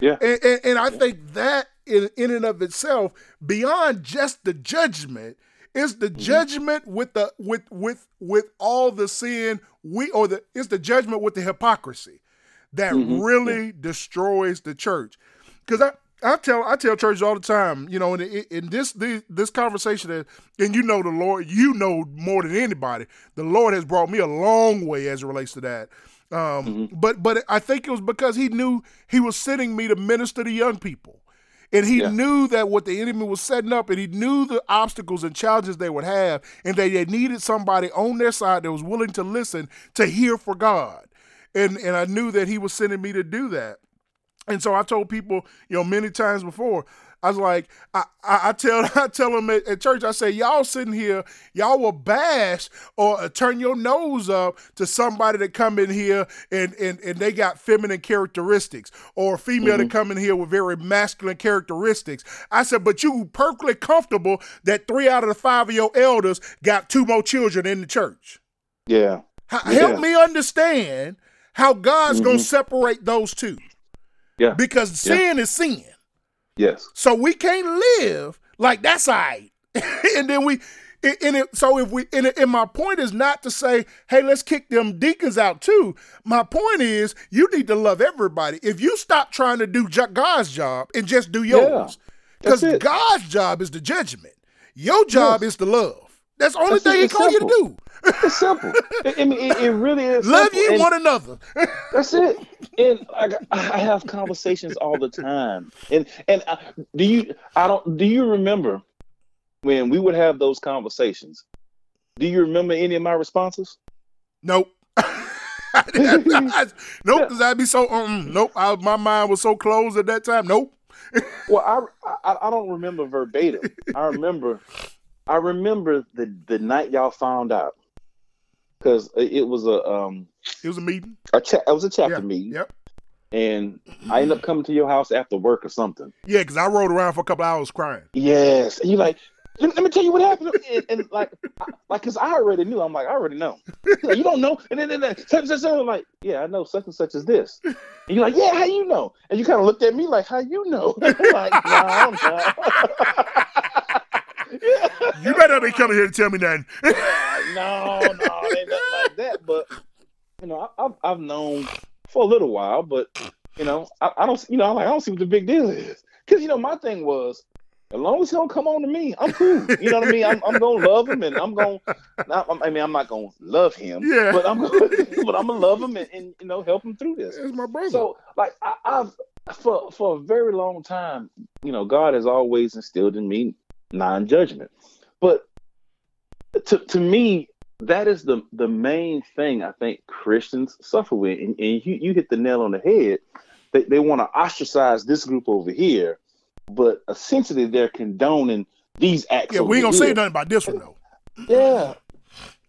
Yeah. And and, and I think that in, in and of itself, beyond just the judgment, is the mm-hmm. judgment with the with with with all the sin we or the it's the judgment with the hypocrisy that mm-hmm. really destroys the church. Because I, I tell I tell churches all the time, you know, in, in this, this this conversation, that, and you know the Lord, you know more than anybody, the Lord has brought me a long way as it relates to that. Um, But but I think it was because He knew He was sending me to minister to young people. And he Yeah. knew that what the enemy was setting up, and he knew the obstacles and challenges they would have, and that they needed somebody on their side that was willing to listen to hear for God. And and I knew that he was sending me to do that. And so I told people, you know, many times before, I was like, I, I, I tell I tell them at, at church, I say, y'all sitting here, y'all will bash or uh, turn your nose up to somebody that come in here and and, and they got feminine characteristics or a female that come in here with very masculine characteristics. I said, but you perfectly comfortable that three out of the five of your elders got two more children in the church. Yeah. H- Yeah. Help me understand how God's going to separate those two Yeah. because sin is sin. Yes. So we can't live like that's all right. and then we and it, so if we and, it, and my point is not to say, hey, let's kick them deacons out too. My point is you need to love everybody. If you stop trying to do God's job and just do yours, because Yeah, God's job is the judgment, your job is the love. That's the only That's it. thing He It's call you to do. It's simple. I I mean, it, it really is. Love And one another. That's it. And like, I have conversations all the time. And and uh, do you? I don't. Do you remember when we would have those conversations? Do you remember any of my responses? Nope. nope, because I'd be so um, nope. I, my mind was so closed at that time. Nope. Well, I, I I don't remember verbatim. I remember, I remember the the night y'all found out because it was a um It was a meeting. a cha- it was a chapter Yeah. meeting, Yep. and I ended up coming to your house after work or something. Yeah, because I rode around for a couple hours crying. Yes, and you like. Let, let me tell you what happened, and, and like, I, like, cause I already knew. I'm like, I already know. Like, you don't know, and then, then, then such and such, such. I'm like, yeah, I know such and such is this. And you're like, yeah, how you know? And you kind of looked at me like, how you know? I'm like, no, I don't know. You better not be coming here to tell me nothing. no, no, ain't nothing like that. But you know, I, I've I've known for a little while, but you know, I, I don't, you know, I'm like, I don't see what the big deal is, because you know, my thing was, as long as he don't come on to me, I'm cool. You know what I mean? I'm, I'm gonna love him, and I'm gonna, not, I mean, I'm not gonna love him, Yeah. but I'm, gonna, but I'm gonna love him and, and you know, help him through this. That's my brother. So, like, I, I've for for a very long time, you know, God has always instilled in me non-judgment. But to to me, that is the the main thing I think Christians suffer with, and, and you you hit the nail on the head. They they want to ostracize this group over here, but essentially they're condoning these acts. yeah, we ain't gonna say nothing about this one though. Yeah,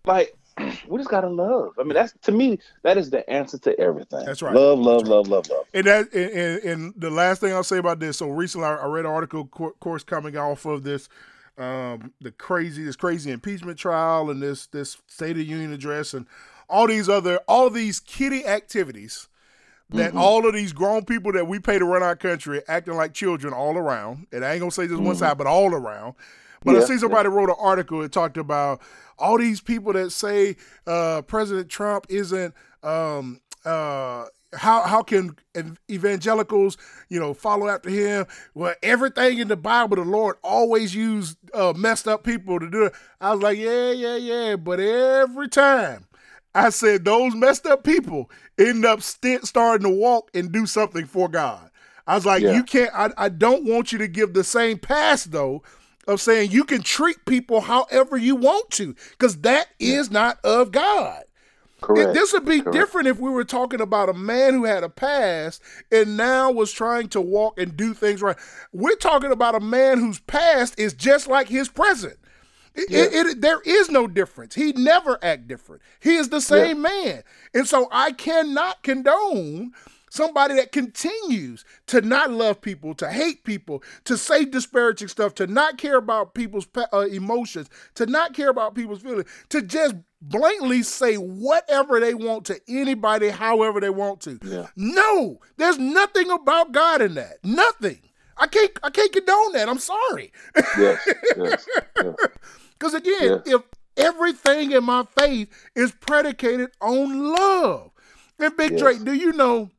like we just gotta love. I mean, that's to me that is the answer to everything. That's right. Love, love, right. love, love, love. And that and, and, and the last thing I'll say about this. So recently, I, I read an article, of course, coming off of this, um, the crazy, this crazy impeachment trial, and this this State of the Union address, and all these other, all these kiddie activities that Mhm. all of these grown people that we pay to run our country acting like children all around. And I ain't gonna say just one Mhm. side, but all around. But I Yeah, see somebody wrote an article that talked about all these people that say uh, President Trump isn't. Um, uh, how how can evangelicals you know follow after him? Well, everything in the Bible, the Lord always used uh, messed up people to do it. I was like, yeah, yeah, yeah, but every time I said those messed up people end up st- starting to walk and do something for God. I was like, Yeah. you can't. I, I don't want you to give the same pass though of saying you can treat people however you want to because that is not of God. Correct. This would be Correct. different if we were talking about a man who had a past and now was trying to walk and do things right. We're talking about a man whose past is just like his present. It- it- it- there is no difference. He never act different. He is the same man. And so I cannot condone somebody that continues to not love people, to hate people, to say disparaging stuff, to not care about people's uh, emotions, to not care about people's feelings, to just blatantly say whatever they want to anybody, however they want to. Yeah. No, there's nothing about God in that. Nothing. I can't. I can't condone that. I'm sorry. yes, yes, yes. Because again, if everything in my faith is predicated on love, and Big Yes. Drake, do you know?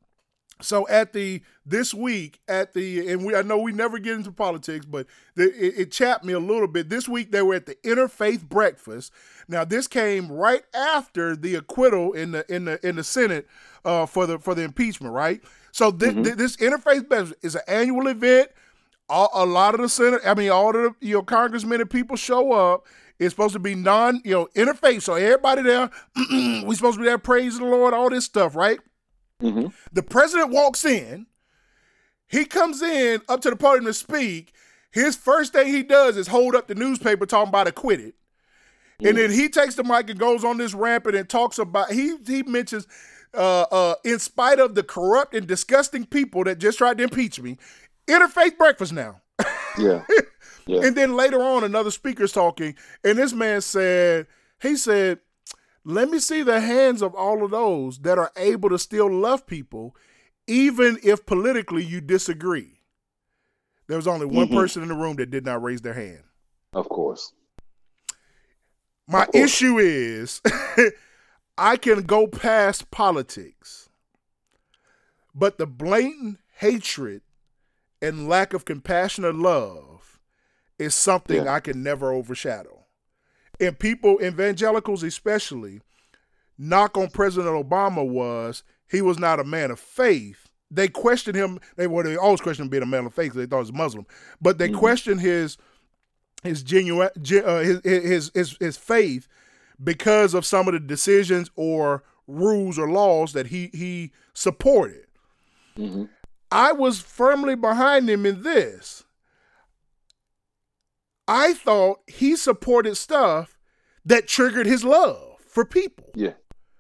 So at the this week at the and we I know we never get into politics, but the, it, it chapped me a little bit. This week they were at the interfaith breakfast. Now this came right after the acquittal in the in the in the Senate uh, for the for the impeachment, right? So thi- Mm-hmm. thi- this interfaith breakfast is an annual event all, a lot of the senate, I mean, all of the you know congressmen and people show up. It's supposed to be non, you know, interfaith. So everybody there, we supposed to be there praising the Lord, all this stuff, right? Hmm The president walks in. He comes in up to the podium to speak. His first thing he does is hold up the newspaper talking about acquitted. And then he takes the mic and goes on this rampant and talks about he he mentions uh uh in spite of the corrupt and disgusting people that just tried to impeach me, interfaith breakfast now. Yeah. Yeah. And then later on, another speaker's talking, and this man said, he said, let me see the hands of all of those that are able to still love people, even if politically you disagree. There was only one Mhm. person in the room that did not raise their hand. Of course. My course. issue is I can go past politics, but the blatant hatred and lack of compassion or love is something Yeah. I can never overshadow. And people, evangelicals especially, knock on President Obama was he was not a man of faith. They questioned him. They well, they always questioned him being a man of faith. They thought he was Muslim, but they Mhm. questioned his his genuine uh, his, his his his faith because of some of the decisions or rules or laws that he he supported. hmm I was firmly behind him in this. I thought he supported stuff that triggered his love for people. Yeah.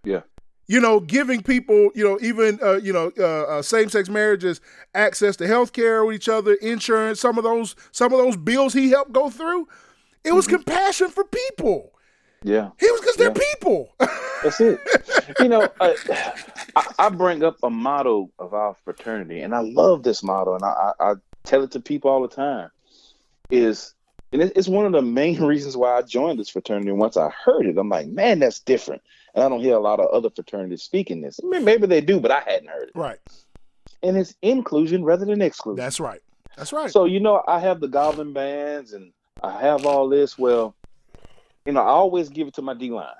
Yeah. You know, giving people, you know, even uh, you know, uh, uh, same-sex marriages access to health care with each other, insurance, some of those some of those bills he helped go through. It was compassion for people. Yeah. He was because they're Yeah. people. That's it. you know, uh, I, I bring up a motto of our fraternity, and I love this motto, and I, I, I tell it to people all the time. Is and it's one of the main reasons why I joined this fraternity. Once I heard it, I'm like, man, that's different. And I don't hear a lot of other fraternities speaking this. I mean, maybe they do, but I hadn't heard it. right. And it's inclusion rather than exclusion. That's right. That's right. So you know, I have the Goblin bands and I have all this. Well, you know, I always give it to my D line,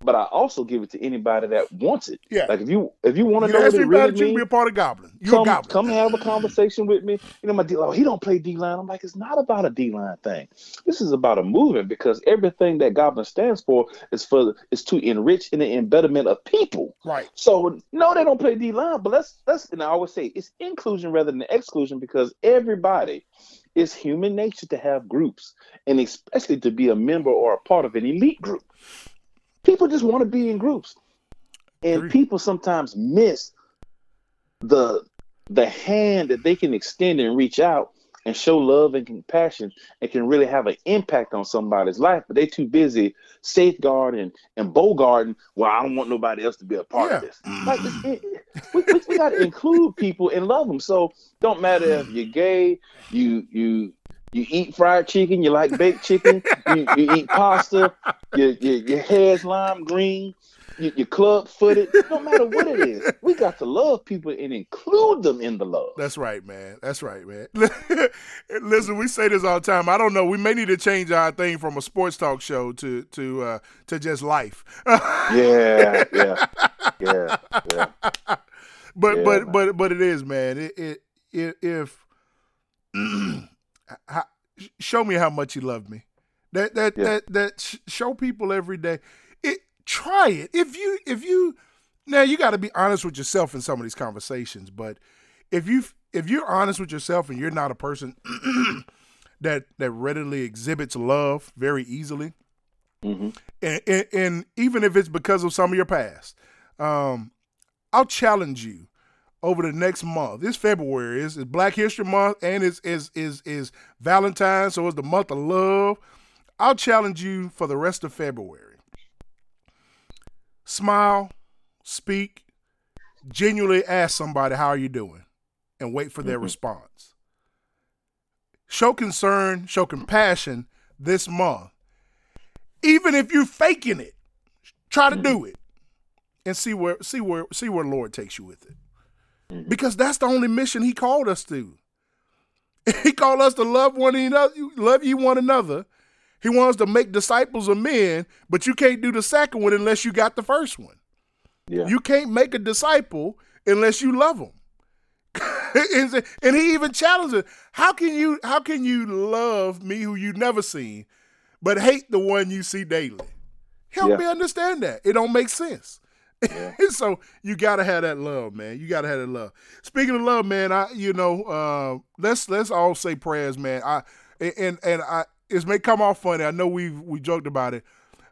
but I also give it to anybody that wants it. Yeah. Like if you if you want to know what it really you can be a part of Goblin. You're come a Goblin. come have a conversation with me. You know, my D line. Oh, he don't play D line. I'm like, it's not about a D line thing. This is about a movement because everything that Goblin stands for is for is to enrich and the embetterment of people. Right. So no, they don't play D line, but let's let's and I always say it's inclusion rather than exclusion because everybody it's human nature to have groups and especially to be a member or a part of an elite group. People just want to be in groups. And Agreed. people sometimes miss the the hand that they can extend and reach out and show love and compassion and can really have an impact on somebody's life, but they too busy safeguarding and bogarting. Well, I don't want nobody else to be a part of Yeah. this. Like, it, we, we, we got to include people and love them. So don't matter if you're gay, you you you eat fried chicken, you like baked chicken, you, you eat pasta, your, your your hair's lime green, you, you're club footed. No matter what it is, we got to love people and include them in the love. That's right, man. That's right, man. Listen, we say this all the time. I don't know. We may need to change our thing from a sports talk show to to uh, to just life. Yeah, yeah, yeah, yeah. but Yeah, but man. but but it is, man. It it, it if how, show me how much you love me. That that Yeah. that that sh- show people every day. It try it. If you if you now you got to be honest with yourself in some of these conversations, but if you if you're honest with yourself and you're not a person that that readily exhibits love very easily, hmm and, and, and even if it's because of some of your past, um, I'll challenge you over the next month. This February is, is Black History Month and it's is is is Valentine's, so it's the month of love. I'll challenge you for the rest of February. Smile, speak, genuinely ask somebody how are you doing, and wait for their Mhm. response. Show concern, show compassion this month even if you're faking it, try to do it and see where see where see where the Lord takes you with it. Mhm. Because that's the only mission He called us to. He called us to love one another, love you one another. He wants to make disciples of men, but you can't do the second one unless you got the first one. Yeah. You can't make a disciple unless you love them. and and he even challenges, how can you how can you love me who you've never seen, but hate the one you see daily? Help Yeah. me understand that. It don't make sense. Yeah. so you gotta have that love, man. You gotta have that love. Speaking of love, man, I you know, uh, let's let's all say prayers, man. I and and I it may come off funny. I know we've we joked about it,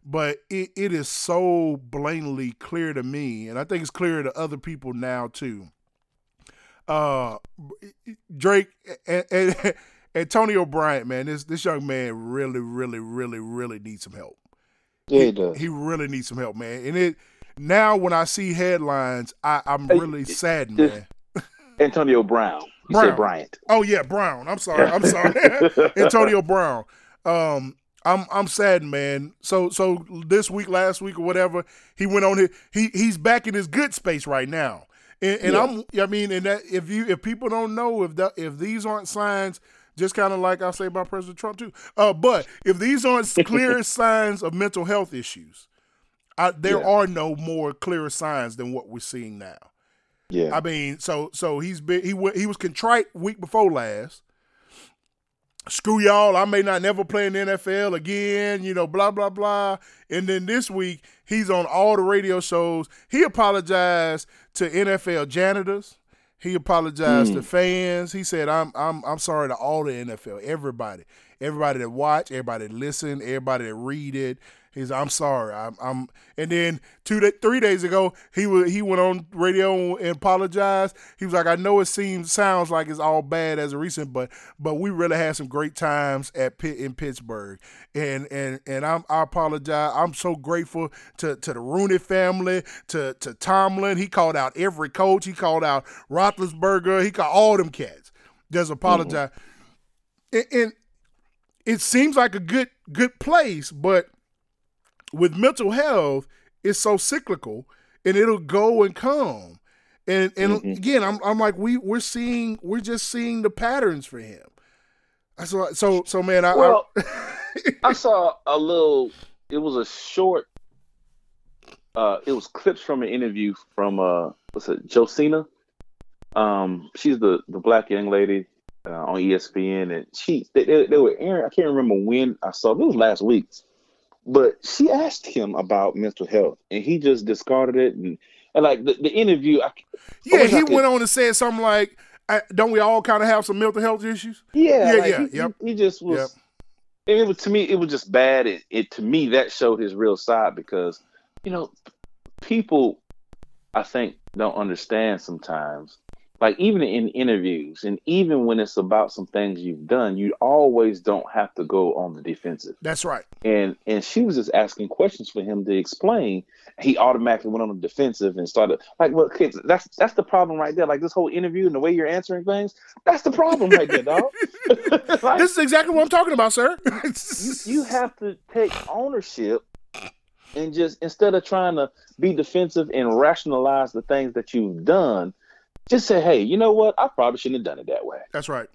but it, it is so blatantly clear to me, and I think it's clear to other people now too. Uh, Drake and, and Antonio Bryant, man, this this young man really, really, really, really needs some help. Yeah, it does. He really needs some help, man. And it now when I see headlines, I, I'm really saddened, man. Antonio Brown. You Brown. said Bryant. Oh yeah, Brown. I'm sorry. I'm sorry. Antonio Brown. Um, I'm I'm saddened, man. So so this week, last week, or whatever, he went on his he he's back in his good space right now. And, and Yeah. I'm I mean, and that if you if people don't know if that if these aren't signs, just kind of like I say about President Trump too. Uh, but if these aren't clear signs of mental health issues, I, there Yeah. are no more clearer signs than what we're seeing now. Yeah. I mean, so so he's been he went he was contrite week before last. Screw y'all, I may not never play in the NFL again, you know, blah blah blah. And then this week he's on all the radio shows. He apologized to NFL janitors. He apologized to hmm. fans. He said, "I'm I'm I'm sorry to all the NFL, everybody, everybody that watch, everybody that listen, everybody that read it. He's I'm sorry. I'm I'm." And then two da three days ago, he was he went on radio and apologized. He was like, "I know it seems sounds like it's all bad as a recent, but but we really had some great times at Pitt in Pittsburgh, and and and I'm I apologize. I'm so grateful to to the Rooney family, to to Tomlin. He called out every coach. He called out Roethlisberger. He called all them cats. Just mm-hmm. apologize. And, and it seems like a good good place, but with mental health, it's so cyclical, and it'll go and come. And and again, I'm I'm like we we're seeing we're just seeing the patterns for him. So so so man, I, Well, I I saw a little. It was a short. Uh, it was clips from an interview from uh, what's it, Josina. Um, she's the the black young lady uh, on ESPN, and she they, they, they were airing. I can't remember when I saw. It was last week, but she asked him about mental health, and he just discarded it. And, and like the, the interview, I, yeah, I he could- went on and said something like, I, "Don't we all kind of have some mental health issues?" Yeah, Yeah, like, yeah, he, yep. he, he just was. Yep. and It was to me, it was just bad. It, it to me that showed his real side because, you know, people, I think don't understand sometimes. Like even in interviews, and even when it's about some things you've done, you always don't have to go on the defensive. That's right. And and she was just asking questions for him to explain. He automatically went on the defensive and started like, well, kids, that's that's the problem right there. Like this whole interview and the way you're answering things, that's the problem right there, dog. Like, This is exactly what I'm talking about, sir. you, you have to take ownership and just instead of trying to be defensive and rationalize the things that you've done, just say, hey, you know what? I probably shouldn't have done it that way. That's right.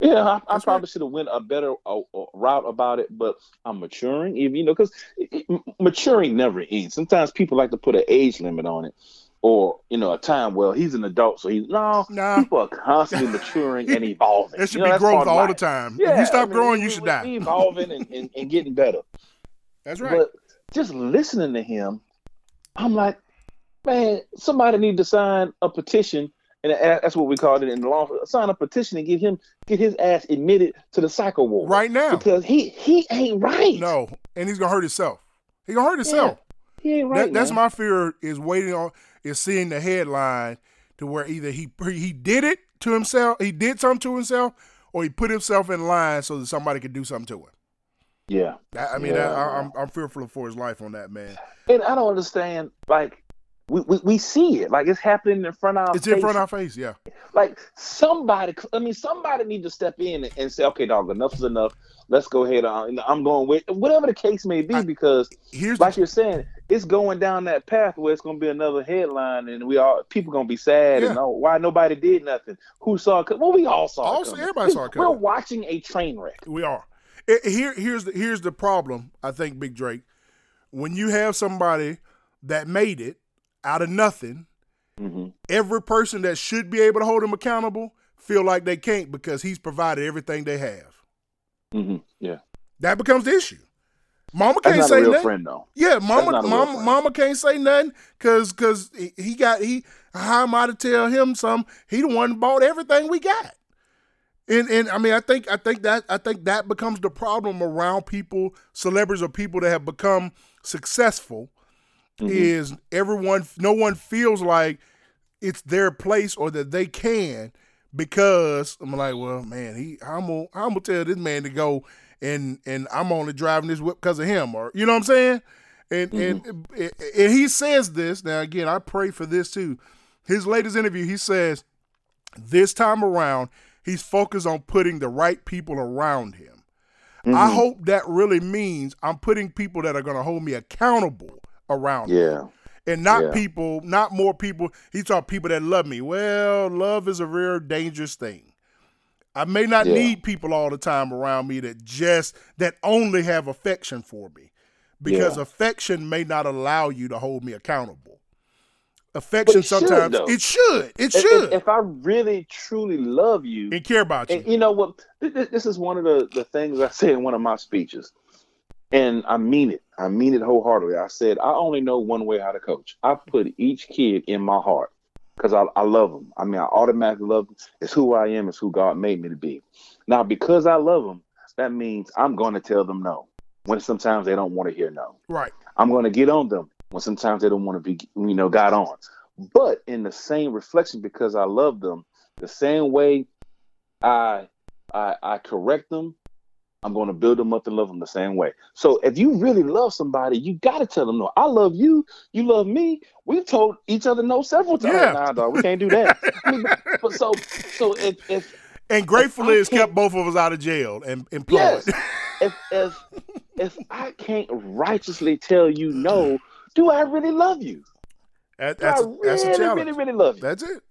Yeah, I, I probably should have went a better uh, route about it, but I'm maturing. Even you know, because maturing never ends. Sometimes people like to put an age limit on it, or you know, a time. Well, he's an adult, so he's no. Nah. People are constantly maturing and evolving. There should You know, be growth all the time. Yeah, if you stop I mean, growing, we- you should die. Evolving and, and, and getting better. That's right. But just listening to him, I'm like, man, somebody need to sign a petition, and that's what we called it in the law. Sign a petition and get him get his ass admitted to the psycho ward right now. because he he ain't right. No, and he's gonna hurt himself. He gonna hurt himself. he ain't right. that, that's my fear is waiting on is seeing the headline to where either he he did it to himself, he did something to himself, or he put himself in line so that somebody could do something to him. yeah. I, I mean, Yeah. I, I'm I'm fearful for his life on that man. And I don't understand. Like we, we, we see it. Like it's happening in front of our face. It's in front of our face. Yeah, like somebody i mean somebody need to step in and, and say okay dog enough is enough let's go ahead on i'm going with whatever the case may be I- because here's like the, you're saying it's going down that path where it's going to be another headline and we all people going to be sad and Yeah. oh why nobody did nothing who saw it well we all saw All- it everybody saw it we're watching a train wreck we are. It- here here's the here's the problem. I think Big Drake, when you have somebody that made it out of nothing, hmm every person that should be able to hold him accountable feel like they can't because he's provided everything they have. hmm yeah That becomes the issue. Mama can't say nothing. friend though Yeah, mama, mama, mama can't say nothing because because he he got he. How am I to tell him some? He the one bought everything we got. And and I mean I think I think that I think that becomes the problem around people, celebrities or people that have become successful, Mhm. is everyone no one feels like it's their place or that they can because I'm like, well, man, he I'm gonna I'm gonna tell this man to go and and I'm only driving this whip because of him, or you know what I'm saying? And and and he says this now again. I pray for this too. His latest interview, he says This time around, he's focused on putting the right people around him. Mm-hmm. I hope that really means I'm putting people that are going to hold me accountable around. Yeah. And not Yeah. people, not more people. He talk people that love me. Well, love is a very dangerous thing. I may not Yeah. need people all the time around me that just that only have affection for me. Because Yeah. affection may not allow you to hold me accountable. Affection it sometimes though. it should. It If- if- should. If, I really truly love you, and care about you. and you know what? Th- th- This is one of the, the things I say in one of my speeches, and I mean it. I mean it wholeheartedly. I said I only know one way how to coach. I put each kid in my heart because I, I love them. I mean, I automatically love them. It's who I am. It's who God made me to be. Now, because I love them, that means I'm going to tell them no when sometimes they don't want to hear no. right. I'm going to get on them when sometimes they don't want to be, you know, got on. But in the same reflection, because I love them, the same way I I, I correct them, I'm going to build them up and love them the same way. So if you really love somebody, you got to tell them no. I love you. You love me. We've told each other no several times. Yeah. Nah, dog, we can't do that. I mean, but so so if if And gratefully, it's kept both of us out of jail and employed. Yes. if if if I can't righteously tell you no, do I really love you? That- Do that's, I a, that's a really, challenge. really, really love you. That's it.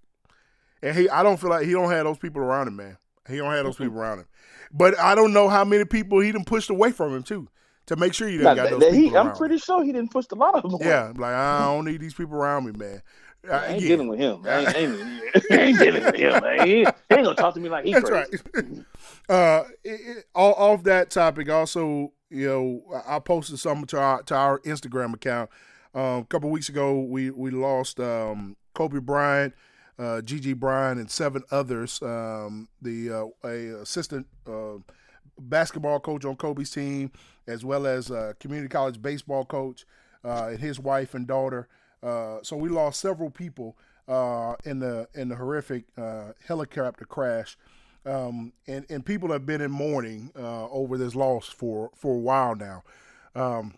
And he, I don't feel like he don't have those people around him, man. He don't have those people around him. But I don't know how many people he done pushed away from him too, to make sure you Now, done got those that he, people I'm pretty sure he didn't push a lot of them. away. yeah, like I don't need these people around me, man. I ain't yeah, dealing with him. I ain't, ain't, ain't dealing with him, man. He, he ain't gonna talk to me like he That's crazy. right. uh, it, it, all, off that topic, also, you know, I I posted something to our to our Instagram account. Um, a couple weeks ago, we we lost um, Kobe Bryant, uh, Gigi Bryant, and seven others. Um, the uh, a assistant uh, basketball coach on Kobe's team, as well as a community college baseball coach uh, and his wife and daughter. Uh, so we lost several people uh, in the in the horrific helicopter crash, um, and and people have been in mourning over this loss for for a while now. Um,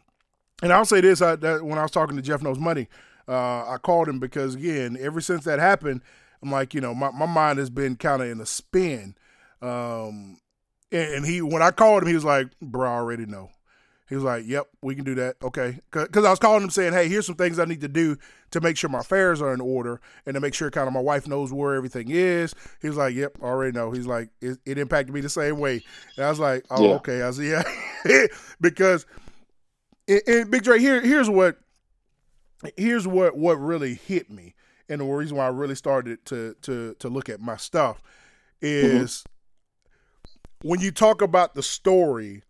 and I'll say this: I, that when I was talking to Jeff Knows Money, uh, I called him because again, ever since that happened, I'm like, you know, my, my mind has been kind of in a spin. Um, and, and he, when I called him, he was like, "Bro, I already know." He was like, "Yep, we can do that." Okay, because I was calling him saying, "Hey, here's some things I need to do to make sure my affairs are in order and to make sure kind of my wife knows where everything is." He was like, "Yep, I already know." He's like, "It, it impacted me the same way," and I was like, "Oh, Yeah. okay." I was yeah, because and, and Big Dre, here here's what here's what what really hit me, and the reason why I really started to to to look at my stuff is when you talk about the story.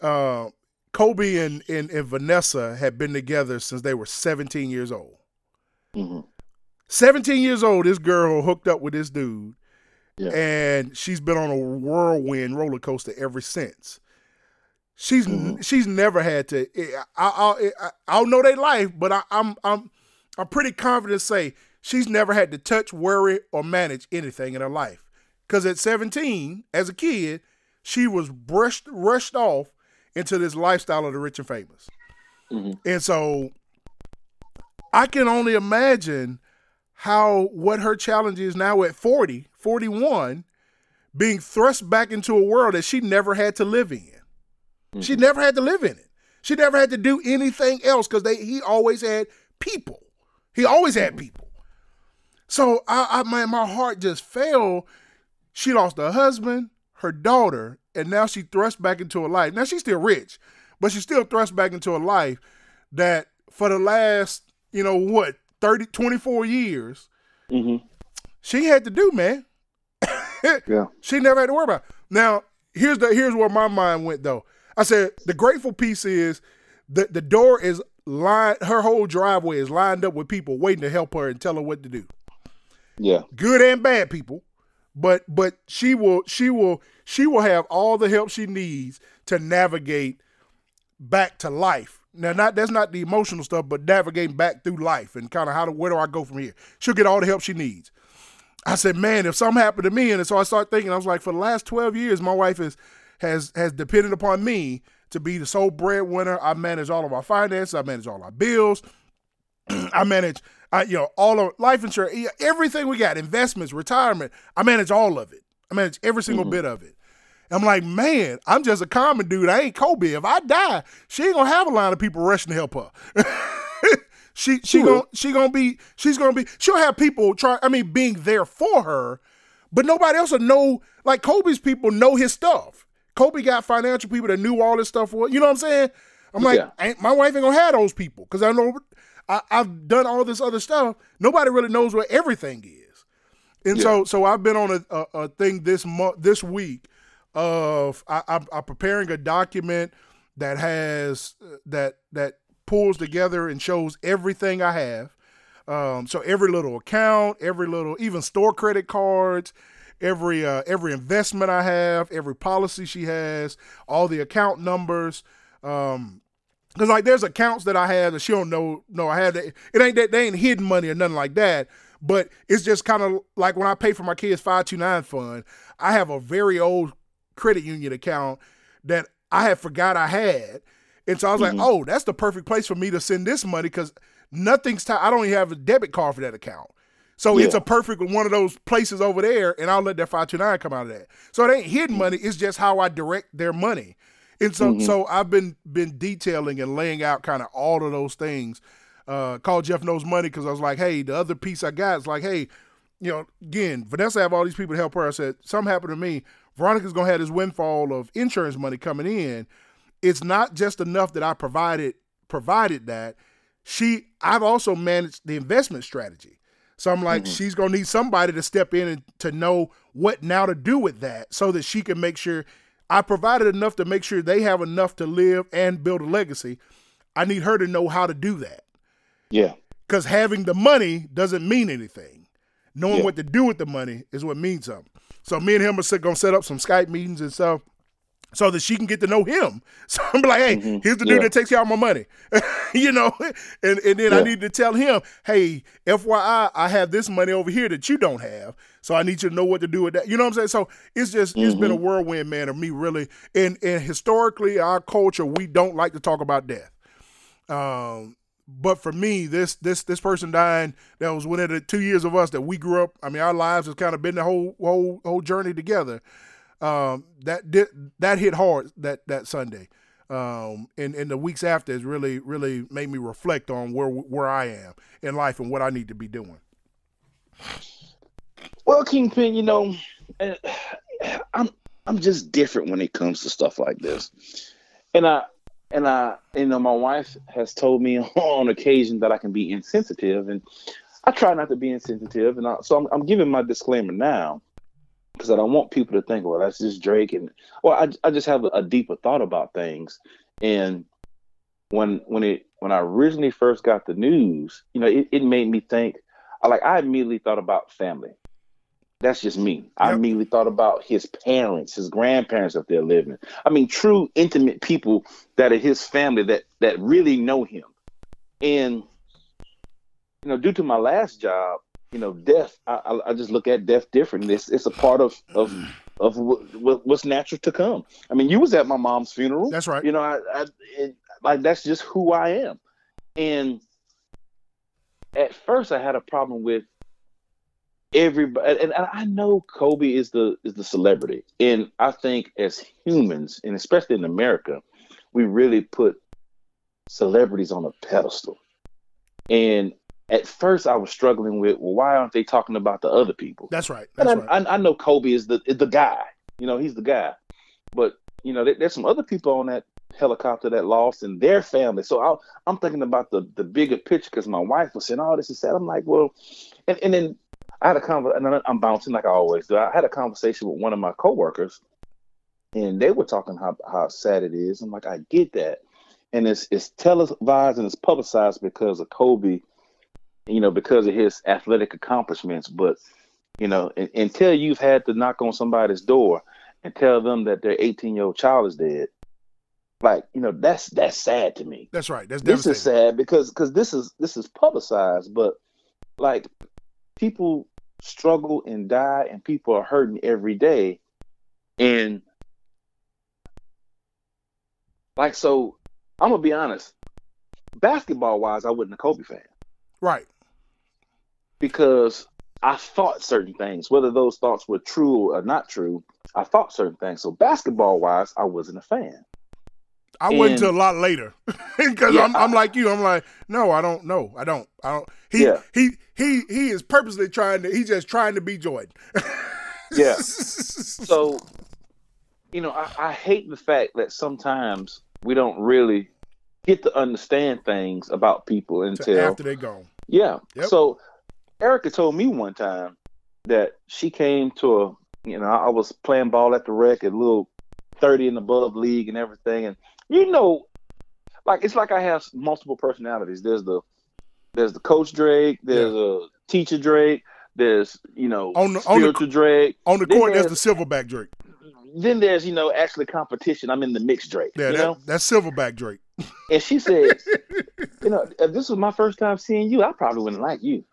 Uh, Kobe and, and and Vanessa had been together since they were 17 years old. Mhm. 17 years old, this girl hooked up with this dude, Yeah. and she's been on a whirlwind roller coaster ever since. She's Mhm. she's never had to. I I I will know their life, but I, I'm I'm I'm pretty confident to say she's never had to touch, worry, or manage anything in her life. Because at 17, as a kid, she was brushed rushed off into this lifestyle of the rich and famous. Mhm. And so I can only imagine how what her challenge is now at 40, 41, being thrust back into a world that she never had to live in. She never had to live in it. She never had to do anything else because they he always had people. He always had people. So I, I my my heart just fell. She lost her husband, her daughter, and now she thrust back into a life. Now she's still rich, but she's still thrust back into a life that for the last, you know, what, 30, 24 years, Mhm. she had to do, man. Yeah. She never had to worry about. it. Now, here's the here's where my mind went though. I said the grateful piece is the the door is lined her whole driveway is lined up with people waiting to help her and tell her what to do. Yeah. Good and bad people. But but she will she will she will have all the help she needs to navigate back to life. Now not that's not the emotional stuff, but navigating back through life and kind of how to where do I go from here? She'll get all the help she needs. I said, man, if something happened to me, and so I start thinking, I was like, for the last twelve years, my wife is has has depended upon me to be the sole breadwinner. I manage all of our finances. I manage all our bills. I manage I, you know, all of life insurance, everything we got, investments, retirement. I manage all of it. I manage every single mm-hmm. bit of it. I'm like, man, I'm just a common dude. I ain't Kobe. If I die, she ain't gonna have a line of people rushing to help her. she she gonna she gonna be she's gonna be she'll have people try. I mean, being there for her, but nobody else will know. Like Kobe's people know his stuff. Kobe got financial people that knew all this stuff. For you know what I'm saying? I'm like, yeah. my wife ain't gonna have those people because I know I, have done all this other stuff. Nobody really knows what everything is, and yeah. so so I've been on a, a, a thing this month this week of I, I'm, I'm preparing a document that has that that pulls together and shows everything I have. Um, so every little account, every little even store credit cards, every uh, every investment I have, every policy she has, all the account numbers. Um, Cause like there's accounts that I have that she don't know. No, I have that. It ain't that they ain't hidden money or nothing like that. But it's just kind of like when I pay for my kids' five two nine fund. I have a very old credit union account that I had forgot I had, and so I was mm-hmm. like, oh, that's the perfect place for me to send this money because nothing's. T- I don't even have a debit card for that account. So yeah. it's a perfect one of those places over there, and I'll let that five two nine come out of that. So it ain't hidden money; it's just how I direct their money. And so, mm-hmm. so I've been been detailing and laying out kind of all of those things. Uh, called Jeff Knows Money because I was like, hey, the other piece I got is like, hey, you know, again, Vanessa have all these people to help her. I said, something happened to me. Veronica's gonna have this windfall of insurance money coming in. It's not just enough that I provided provided that. She, I've also managed the investment strategy. So I'm like, mm-hmm. she's gonna need somebody to step in and to know what now to do with that, so that she can make sure I provided enough to make sure they have enough to live and build a legacy. I need her to know how to do that. Yeah. Because having the money doesn't mean anything. Knowing yeah. what to do with the money is what means something. So me and him are to set up some Skype meetings and stuff so that she can get to know him. So I'm like, hey, mm-hmm. here's the dude yeah. that takes care of my money, you know, and and then yeah. I need to tell him, hey, FYI, I have this money over here that you don't have, so I need you to know what to do with that. You know what I'm saying? So it's just mm-hmm. it's been a mm-hmm. whirlwind, man, of me really. And and historically, our culture, we don't like to talk about death. Um, but for me, this this this person dying that was one of the two years of us that we grew up. I mean, our lives has kind of been the whole whole whole journey together um, that did, that hit hard that that Sunday. Um, and, and the weeks after has really really made me reflect on where where I am in life and what I need to be doing. Well, Kingpin, you know, eh, I'm I'm just different when it comes to stuff like this, and I and I you know my wife has told me on occasion that I can be insensitive, and I try not to be insensitive, and I, so I'm, I'm giving my disclaimer now because I don't want people to think, well, that's just Drake, and well, I I just have a, a deeper thought about things, and when when it when I originally first got the news, you know, it, it made me think. I like I immediately thought about family. That's just me. Yep. I immediately thought about his parents, his grandparents, if they're living. I mean, true intimate people that are his family that that really know him. And you know, due to my last job, you know, death. I, I, just look at death differently. It's, it's a part of of of w- what's natural to come. I mean, you was at my mom's funeral. That's right. You know, I, I it, like that's just who I am. And at first, I had a problem with everybody, and, and I know Kobe is the is the celebrity, and I think as humans, and especially in America, we really put celebrities on a pedestal. And at first I was struggling with, well, why aren't they talking about the other people? That's right. That's and I, right. I, I, know Kobe is the the guy. You know, he's the guy. But you know, there, there's some other people on that helicopter that lost and their family. So I, am thinking about the the bigger picture because my wife was saying, "Oh, this is sad." I'm like, well, and and then I had a conversation, and I'm bouncing like I always do. I had a conversation with one of my coworkers, and they were talking how how sad it is. I'm like, I get that, and it's it's televised and it's publicized because of Kobe you know, because of his athletic accomplishments. But, you know, until you've had to knock on somebody's door and tell them that their 18 year old child is dead, like, you know, that's that's sad to me. That's right. That's this is sad because because this is this is publicized, but like people struggle and die and people are hurting every day. And like so I'm gonna be honest, basketball wise, I wasn't a Kobe fan. Right. Because I thought certain things, whether those thoughts were true or not true. I thought certain things. So basketball wise, I wasn't a fan. I went to a lot later because Yeah, I'm, I'm like you. I'm like, no, I don't know. I don't. I don't. He Yeah. he he he is purposely trying to. He's just trying to be Jordan. Yeah. So, you know, I, I hate the fact that sometimes we don't really get to understand things about people until after they gone. Yeah. Yep. So Erica told me one time that she came to a, you know, I was playing ball at the rec, a little 30 and above league and everything. And, you know, like, it's like I have multiple personalities. There's the, there's the coach Drake, there's a teacher Drake, there's, you know, On the- on the- Drake. On the Then court, there's the silverback Drake. Then there's, you know, actually competition. I'm in the mixed Drake, Yeah, you that, know? that's silverback Drake. And she said, you know, if this was my first time seeing you, I probably wouldn't like you.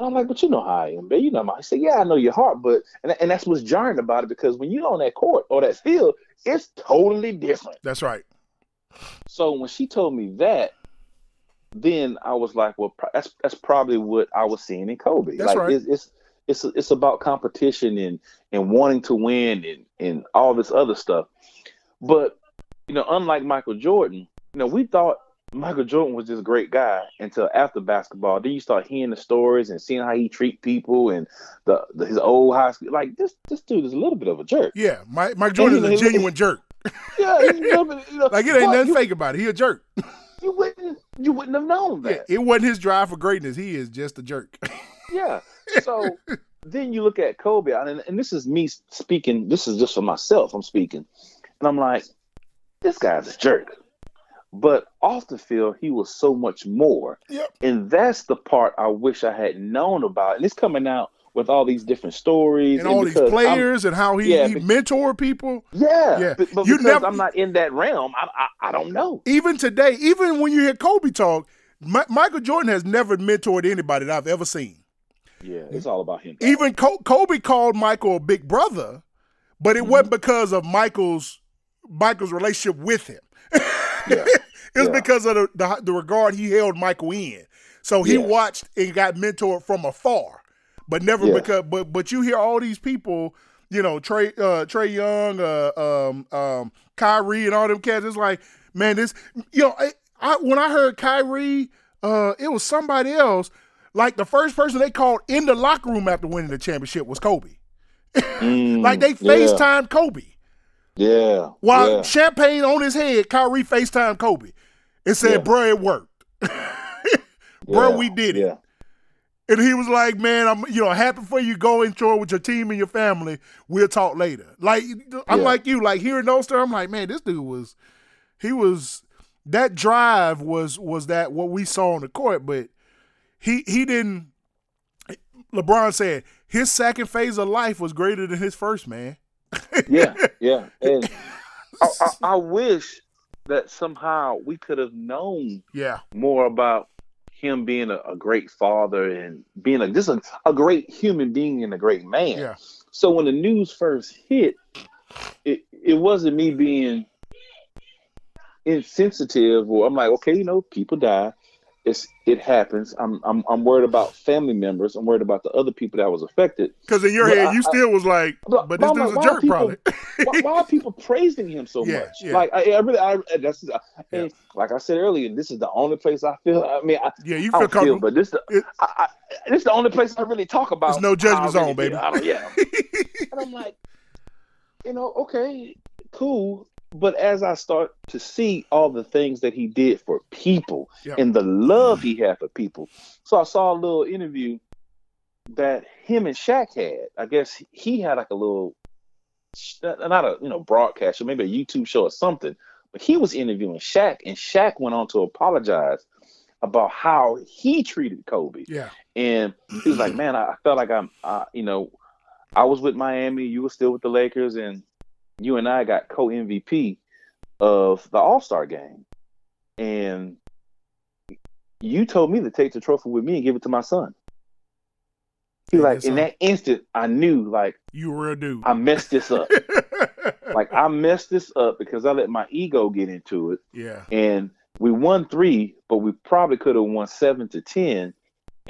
I'm like, but you know how I am, babe. You know my. I said, yeah, I know your heart, but and, and that's what's jarring about it because when you're on that court or that field, it's totally different. That's right. So when she told me that, then I was like, well, that's that's probably what I was seeing in Kobe. That's like right. it's, it's it's it's about competition and and wanting to win and and all this other stuff. But you know, unlike Michael Jordan, you know, we thought Michael Jordan was this great guy until after basketball. Then you start hearing the stories and seeing how he treat people and the, the his old high school. Like this this dude is a little bit of a jerk. Yeah, Mike, Mike Jordan is a genuine jerk. Yeah, he's a bit, you know, Like it ain't nothing you, fake about it. He a jerk. you wouldn't you wouldn't have known Yeah, that. it wasn't his drive for greatness. He is just a jerk. Yeah. So then you look at Kobe, and, and this is me speaking. This is just for myself. I'm speaking, and I'm like, this guy's a jerk. But off the field, he was so much more, Yep. and that's the part I wish I had known about. And it's coming out with all these different stories and all these because I'm- players and how he, Yeah, he mentored people. yeah, Yeah. but, but You because never- I'm not in that realm, I, I I don't know. Even today, even when you hear Kobe talk, Mi- Michael Jordan has never mentored anybody that I've ever seen. Yeah, it's all about him. Even Kobe called Michael a big brother, but it Mm-hmm. wasn't because of Michael's Michael's relationship with him. Yeah. It was Yeah. because of the, the the regard he held Michael in. So he Yes. watched and got mentored from afar, but never Yeah. because. But but you hear all these people, you know, Trae uh, Trae Young, uh, um, um, Kyrie, and all them cats. It's like, man, this, you know, I, I when I heard Kyrie, uh, it was somebody else. Like the first person they called in the locker room after winning the championship was Kobe. Mm, Like they yeah, FaceTime Kobe. Yeah. While yeah. champagne on his head, Kyrie FaceTime Kobe and said, Yeah. "Bro, it worked. Bro, yeah, we did it." And he was like, "Man, I'm you know happy for you. Go enjoy with your team and your family. We'll talk later." Like I'm like you, like hearing those stories. I'm like, man, this dude was, he was that drive was was that what we saw on the court, but he he didn't. LeBron said his second phase of life was greater than his first, man. Yeah, yeah. And I, I, I wish that somehow we could have known Yeah, more about him being a, a great father and being a just a, a great human being and a great man. yeah, So when the news first hit, it it wasn't me being insensitive or I'm like, okay, you know, people die. It's it happens. I'm I'm I'm worried about family members. I'm worried about the other people that was affected. because in your But head I- you I- still was like, But- but this dude's like, a jerk, people- probably. why, why are people praising him so Yeah, much? yeah. Like I, I really, I that's Yeah. like I said earlier, this is the only place I feel. I mean, I, yeah, you I feel don't feel, comfortable. but this the It- I, I, this is the only place I really talk about. There's no judgment zone, really baby. I don't, yeah, and I'm like, you know, okay, cool. But as I start to see all the things that he did for people Yeah. and the love he had for people, so I saw a little interview that him and Shaq had. I guess he had like a little, not a you know broadcast or maybe a YouTube show or something, but he was interviewing Shaq, and Shaq went on to apologize about how he treated Kobe. yeah, And he was like, "Man, I I felt like I'm, uh, you know, I was with Miami, you were still with the Lakers, and you and I got co MVP of the All Star game, and you told me to take the trophy with me and give it to my son." He Yeah, like in that instant, I knew like you were a dude. I messed this up. like I messed this up because I let my ego get into it, yeah, and we won three, but we probably could have won seven to ten.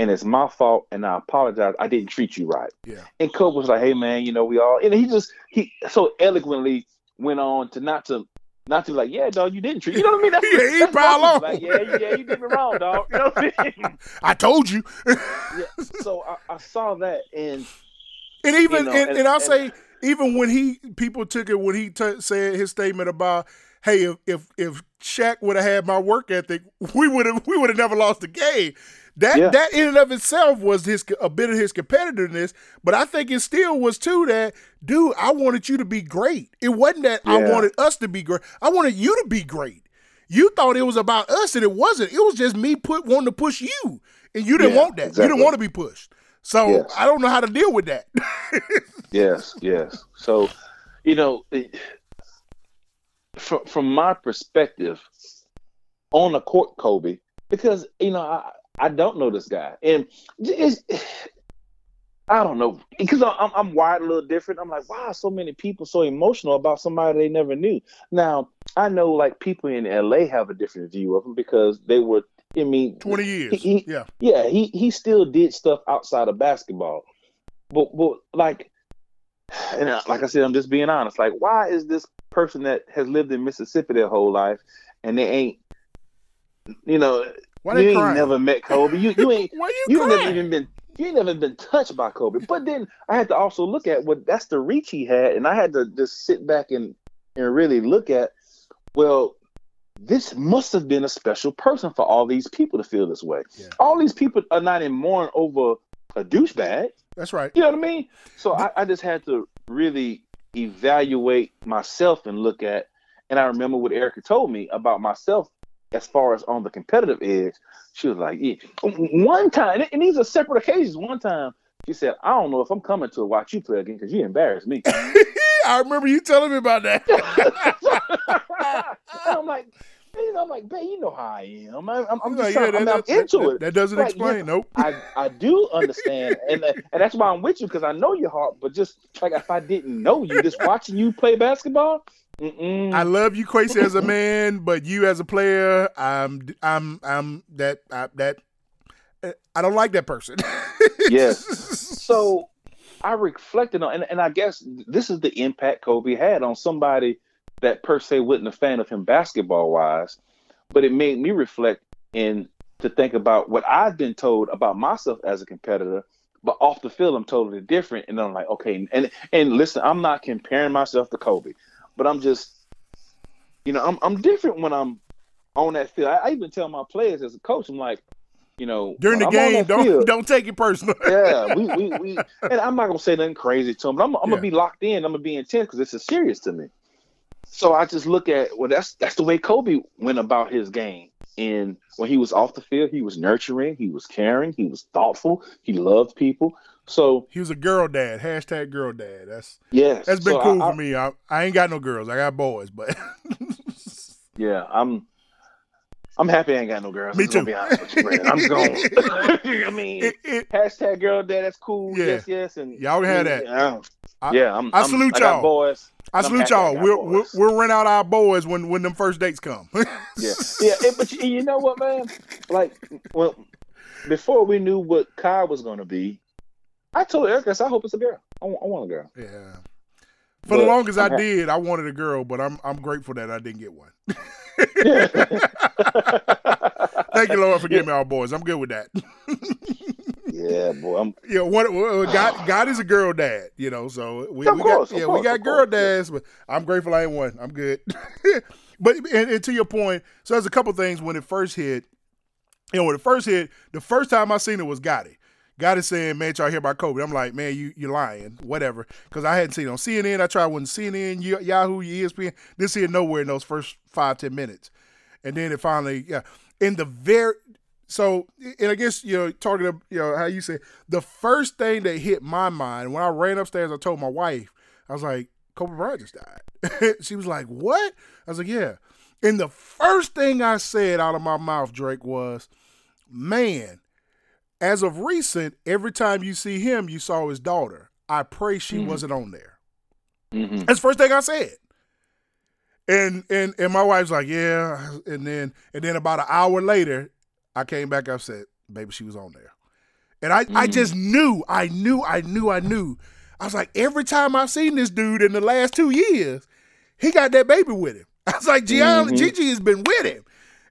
And it's my fault, and I apologize. I didn't treat you right." Yeah. And Kobe was like, "Hey, man, you know we all," and he just he so eloquently went on to not to not to be like, "Yeah, dog, you didn't treat." You know what I mean? That's, Yeah, he that's pile on. Like, yeah, yeah, you did me wrong, dog. You know what I mean? I told you. yeah. So I, I saw that, and And even You know, and, and- and I'll say even when he people took it when he t- said his statement about hey if if if Shaq would have had my work ethic we would have we would have never lost the game. That Yeah. that in and of itself was his a bit of his competitiveness, but I think it still was too that dude. I wanted you to be great. It wasn't that I wanted us to be great. I wanted you to be great. You thought it was about us, and it wasn't. It was just me put wanting to push you, and you didn't Yeah, want that. You didn't want to be pushed. So Yes. I don't know how to deal with that. Yes, yes. So, you know, it, from from my perspective, on the court, Kobe, because you know I I don't know this guy, and it's I don't know because I'm I'm wired a little different. I'm like, wow, so many people so emotional about somebody they never knew. Now I know like people in LA have a different view of him because they were. I mean, Twenty years. He- yeah. yeah, he he still did stuff outside of basketball, but but like, and uh, like I said, I'm just being honest. Like, why is this person that has lived in Mississippi their whole life and they ain't, you know, Why you ain't crying? never met Kobe. You you ain't Why you, you never even been you ain't never been touched by Kobe. But then I had to also look at what that's the reach he had, and I had to just sit back and and really look at, well, this must have been a special person for all these people to feel this way. Yeah. All these people are not in mourn over a douchebag. That's right. You know what I mean? So I, I just had to really evaluate myself and look at. And I remember what Erica told me about myself as far as on the competitive edge. She was like, yeah. One time, and these are separate occasions. One time, she said, I don't know if I'm coming to watch you play again because you embarrassed me. I remember you telling me about that. I'm like, you know, I'm like, babe, you know how I am. I'm, I'm, I'm Like, just trying, yeah, that- I'm that- into that- it. That doesn't Like, explain. yeah. Nope. I, I do understand, and and that's why I'm with you because I know your heart. But just like if I didn't know you, just watching you play basketball, mm-mm. I love you, Quasi, as a man, but you as a player, I'm, I'm, I'm that, I, that. uh, I don't like that person. Yes. so I reflected on, and, and I guess this is the impact Kobe had on somebody that per se wasn't a fan of him basketball wise, but it made me reflect and to think about what I've been told about myself as a competitor. But off the field, I'm totally different, and I'm like, okay, and and listen, I'm not comparing myself to Kobe, but I'm just, you know, I'm I'm different when I'm on that field. I, I even tell my players as a coach, I'm like, you know, During the I'm game, don't field- don't take it personal. yeah, we, we, we, and I'm not gonna say nothing crazy to them, but I'm, I'm Yeah. gonna be locked in. I'm gonna be intense because this is serious to me. So I just look at well, that's that's the way Kobe went about his game. And when he was off the field, he was nurturing, he was caring, he was thoughtful, he loved people. So He was a girl dad. Hashtag girl dad. That's yes, that's been so cool I- for me. I, I ain't got no girls. I got boys, but Yeah, I'm. I'm happy I ain't got no girls. Me I'm gonna too. Be honest with you. I'm going. I mean, it, it, hashtag girl dad. That's cool. Yeah. Yes, yes, and Y'all can have that. Yeah, I- yeah. I'm. I I'm- salute I got y'all. boys. I I'm salute y'all. We'll, we'll we'll rent out our boys when when them first dates come. Yeah, yeah. But you, you know what, man? Like, well, before we knew what Kai was going to be, I told Erica, I said, I hope it's a girl. I want, I want a girl. Yeah. For the But longest I did, I wanted a girl, but I'm I'm grateful that I didn't get one. Thank you, Lord, for giving me our boys. I'm good with that. yeah, boy. I'm, Yeah, well, God God is a girl dad, you know. So we, we course, got yeah, course, we got girl course, yeah. dads, but I'm grateful I ain't one. I'm good. but and, and to your point, so there's a couple things when it first hit. You know, when it first hit, the first time I seen it was Gotti. Gotti saying, "Man, y'all hear about Kobe?" I'm like, "Man, you you lying, whatever," because I hadn't seen it on CNN. I tried when CNN, Yahoo, ESPN. See it nowhere in those first five ten minutes, and then it finally, yeah, in the very. So, and I guess you know, talking to you know how you say the first thing that hit my mind when I ran upstairs, I told my wife, I was like, Kobe Bryant just died. she was like, "What?" I was like, "Yeah." And the first thing I said out of my mouth, Drake, was, "Man, as of recent, every time you see him, you saw his daughter. I pray she Mhm. wasn't on there." mhm. That's the first thing I said. And and and my wife's like, yeah. And then and then about an hour later, I came back. I said, baby, she was on there. And I, I just knew, I knew, I knew, I knew. I was like, every time I've seen this dude in the last two years, he got that baby with him. I was like, Gianna, Gigi has been with him.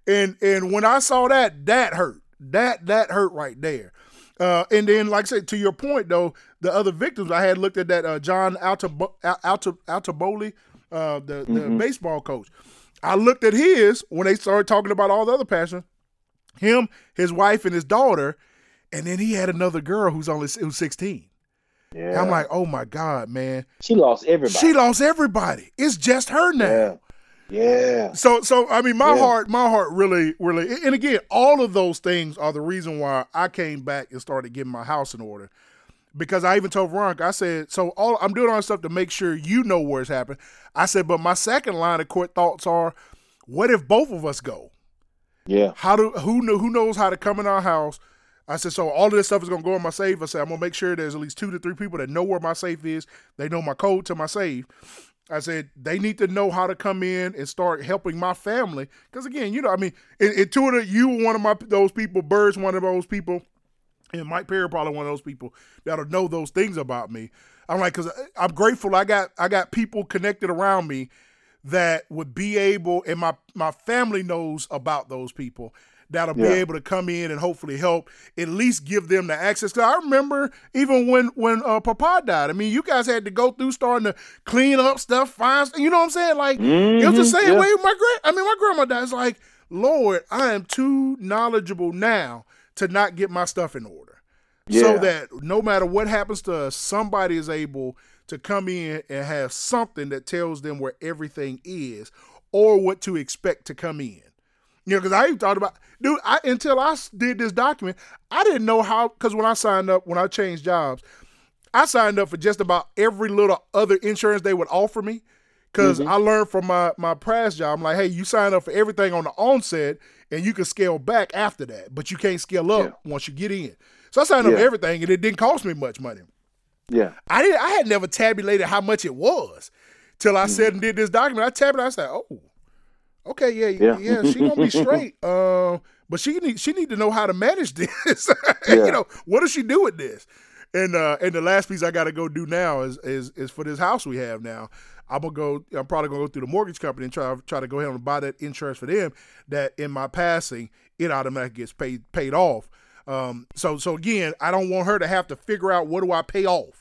And and when I saw that, that hurt. That that hurt right there. Uh, and then, like I said, to your point though, the other victims, I had looked at that uh, John Altabo- Alta, Altobelli, uh, the, the baseball coach. I looked at his when they started talking about all the other passions. Him, his wife, and his daughter, and then he had another girl who's only who's sixteen. And Yeah. I'm like, oh my god, man, she lost everybody. she lost everybody. It's just her now. Yeah. So, so I mean, my Yeah. heart, my heart really, really, and again, all of those things are the reason why I came back and started getting my house in order. Because I even told Veronica, I said, so all I'm doing all this stuff to make sure you know where it's happened. I said, but my second line of court thoughts are, what if both of us go? Yeah. How do who know who knows how to come in our house? I said, so all of this stuff is gonna go in my safe. I said, I'm gonna make sure there's at least two to three people that know where my safe is. They know my code to my safe. I said they need to know how to come in and start helping my family. Because again, you know, I mean, in, Intuitive, you one of my those people. Bird's one of those people, and Mike Perry probably one of those people that'll know those things about me. I'm like, because I'm grateful. I got I got people connected around me that would be able, and my my family knows about those people that'll be able to come in and hopefully help at least give them the access. Cause I remember even when when uh, Papa died. I mean, you guys had to go through starting to clean up stuff, find you know what I'm saying? Like it was the Mhm, same yeah. way my grand. I mean, my grandma died. It's like, Lord, I am too knowledgeable now to not get my stuff in order. So that no matter what happens to us, somebody is able to come in and have something that tells them where everything is or what to expect to come in. You know, because I even thought about, dude, I, until I did this document, I didn't know how, because when I signed up, when I changed jobs, I signed up for just about every little other insurance they would offer me. Because mm-hmm. I learned from my, my past job, I'm like, hey, you sign up for everything on the onset and you can scale back after that, but you can't scale up once you get in. So I signed up for everything and it didn't cost me much money. Yeah. I didn't. I had never tabulated how much it was till I said mm-hmm. and did this document. I tabulated. I said, "Oh, okay, yeah, yeah, Yeah. she gonna be straight." Uh, but she need she need to know how to manage this. Yeah. you know, what does she do with this? And uh, and the last piece I got to go do now is is is for this house we have now. I'm gonna go. I'm probably gonna go through the mortgage company and try try to go ahead and buy that insurance for them. That in my passing, it automatically gets paid paid off. Um, so so again, I don't want her to have to figure out what do I pay off.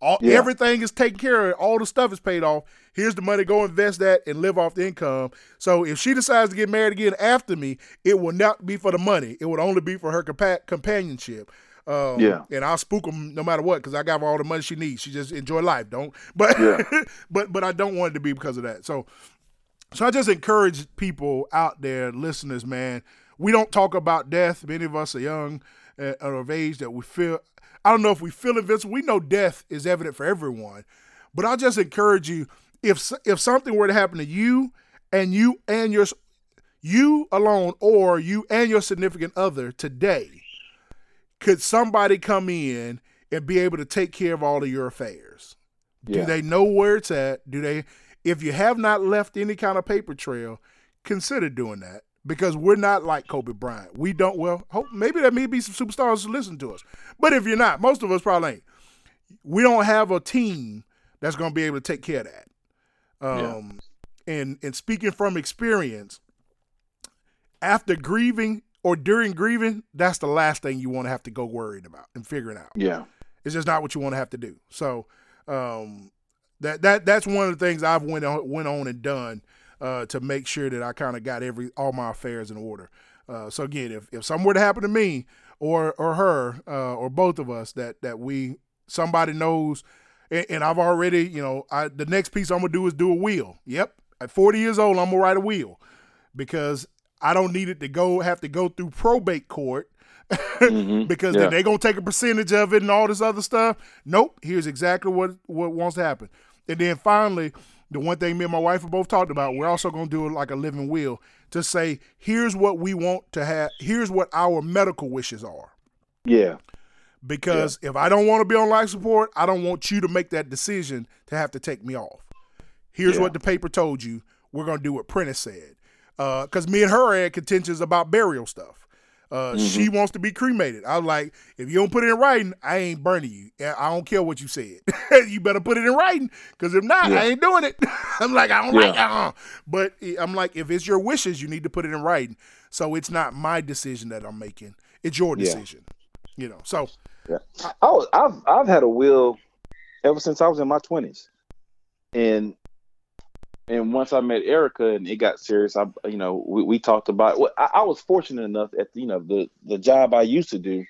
All, Yeah. Everything is taken care of. All the stuff is paid off. Here's the money. Go invest that and live off the income. So if she decides to get married again after me, it will not be for the money. It would only be for her compa- companionship. Um, Yeah. And I'll spook them no matter what because I got all the money she needs. She just enjoy life. Don't. But Yeah. but but I don't want it to be because of that. So so I just encourage people out there, listeners, man. We don't talk about death. Many of us are young uh, are of age that we feel. I don't know if we feel invincible. We know death is evident for everyone, but I'll just encourage you. If if something were to happen to you and you and your you alone or you and your significant other today, could somebody come in and be able to take care of all of your affairs? Do they know where it's at? Do they if you have not left any kind of paper trail, consider doing that because we're not like Kobe Bryant. We don't well, hope maybe there may be some superstars who listen to us. But if you're not, most of us probably ain't. We don't have a team that's going to be able to take care of that. Um and and speaking from experience, after grieving or during grieving, that's the last thing you want to have to go worried about and figuring out. Yeah. It's just not what you want to have to do. So um, that that that's one of the things I've went on went on and done uh, to make sure that I kind of got every all my affairs in order. Uh, so again, if if something were to happen to me or or her uh, or both of us, that that we somebody knows, and, and I've already you know I the next piece I'm gonna do is do a will. Yep, at 40 years old, I'm gonna write a will because I don't need it to go have to go through probate court Mhm. because Yeah. then they're gonna take a percentage of it and all this other stuff. Nope, here's exactly what what wants to happen. And then finally, the one thing me and my wife have both talked about, we're also gonna do it like a living will to say, here's what we want to have, here's what our medical wishes are. Yeah. Because if I don't want to be on life support, I don't want you to make that decision to have to take me off. Here's Yeah. what the paper told you. We're gonna do what Prentice said. Uh, because me and her had contentions about burial stuff. Uh, mm-hmm. She wants to be cremated. I was like, if you don't put it in writing, I ain't burning you. I don't care what you said. you better put it in writing, because if not, yeah. I ain't doing it. I'm like, I don't yeah. like. Uh-uh. But I'm like, if it's your wishes, you need to put it in writing. So it's not my decision that I'm making. It's your decision. Yeah. You know. So yeah. I was, I've I've had a will ever since I was in my twenties, and and once I met Erica and it got serious, I you know we, we talked about. Well, I, I, was fortunate enough at you know the the job I used to do.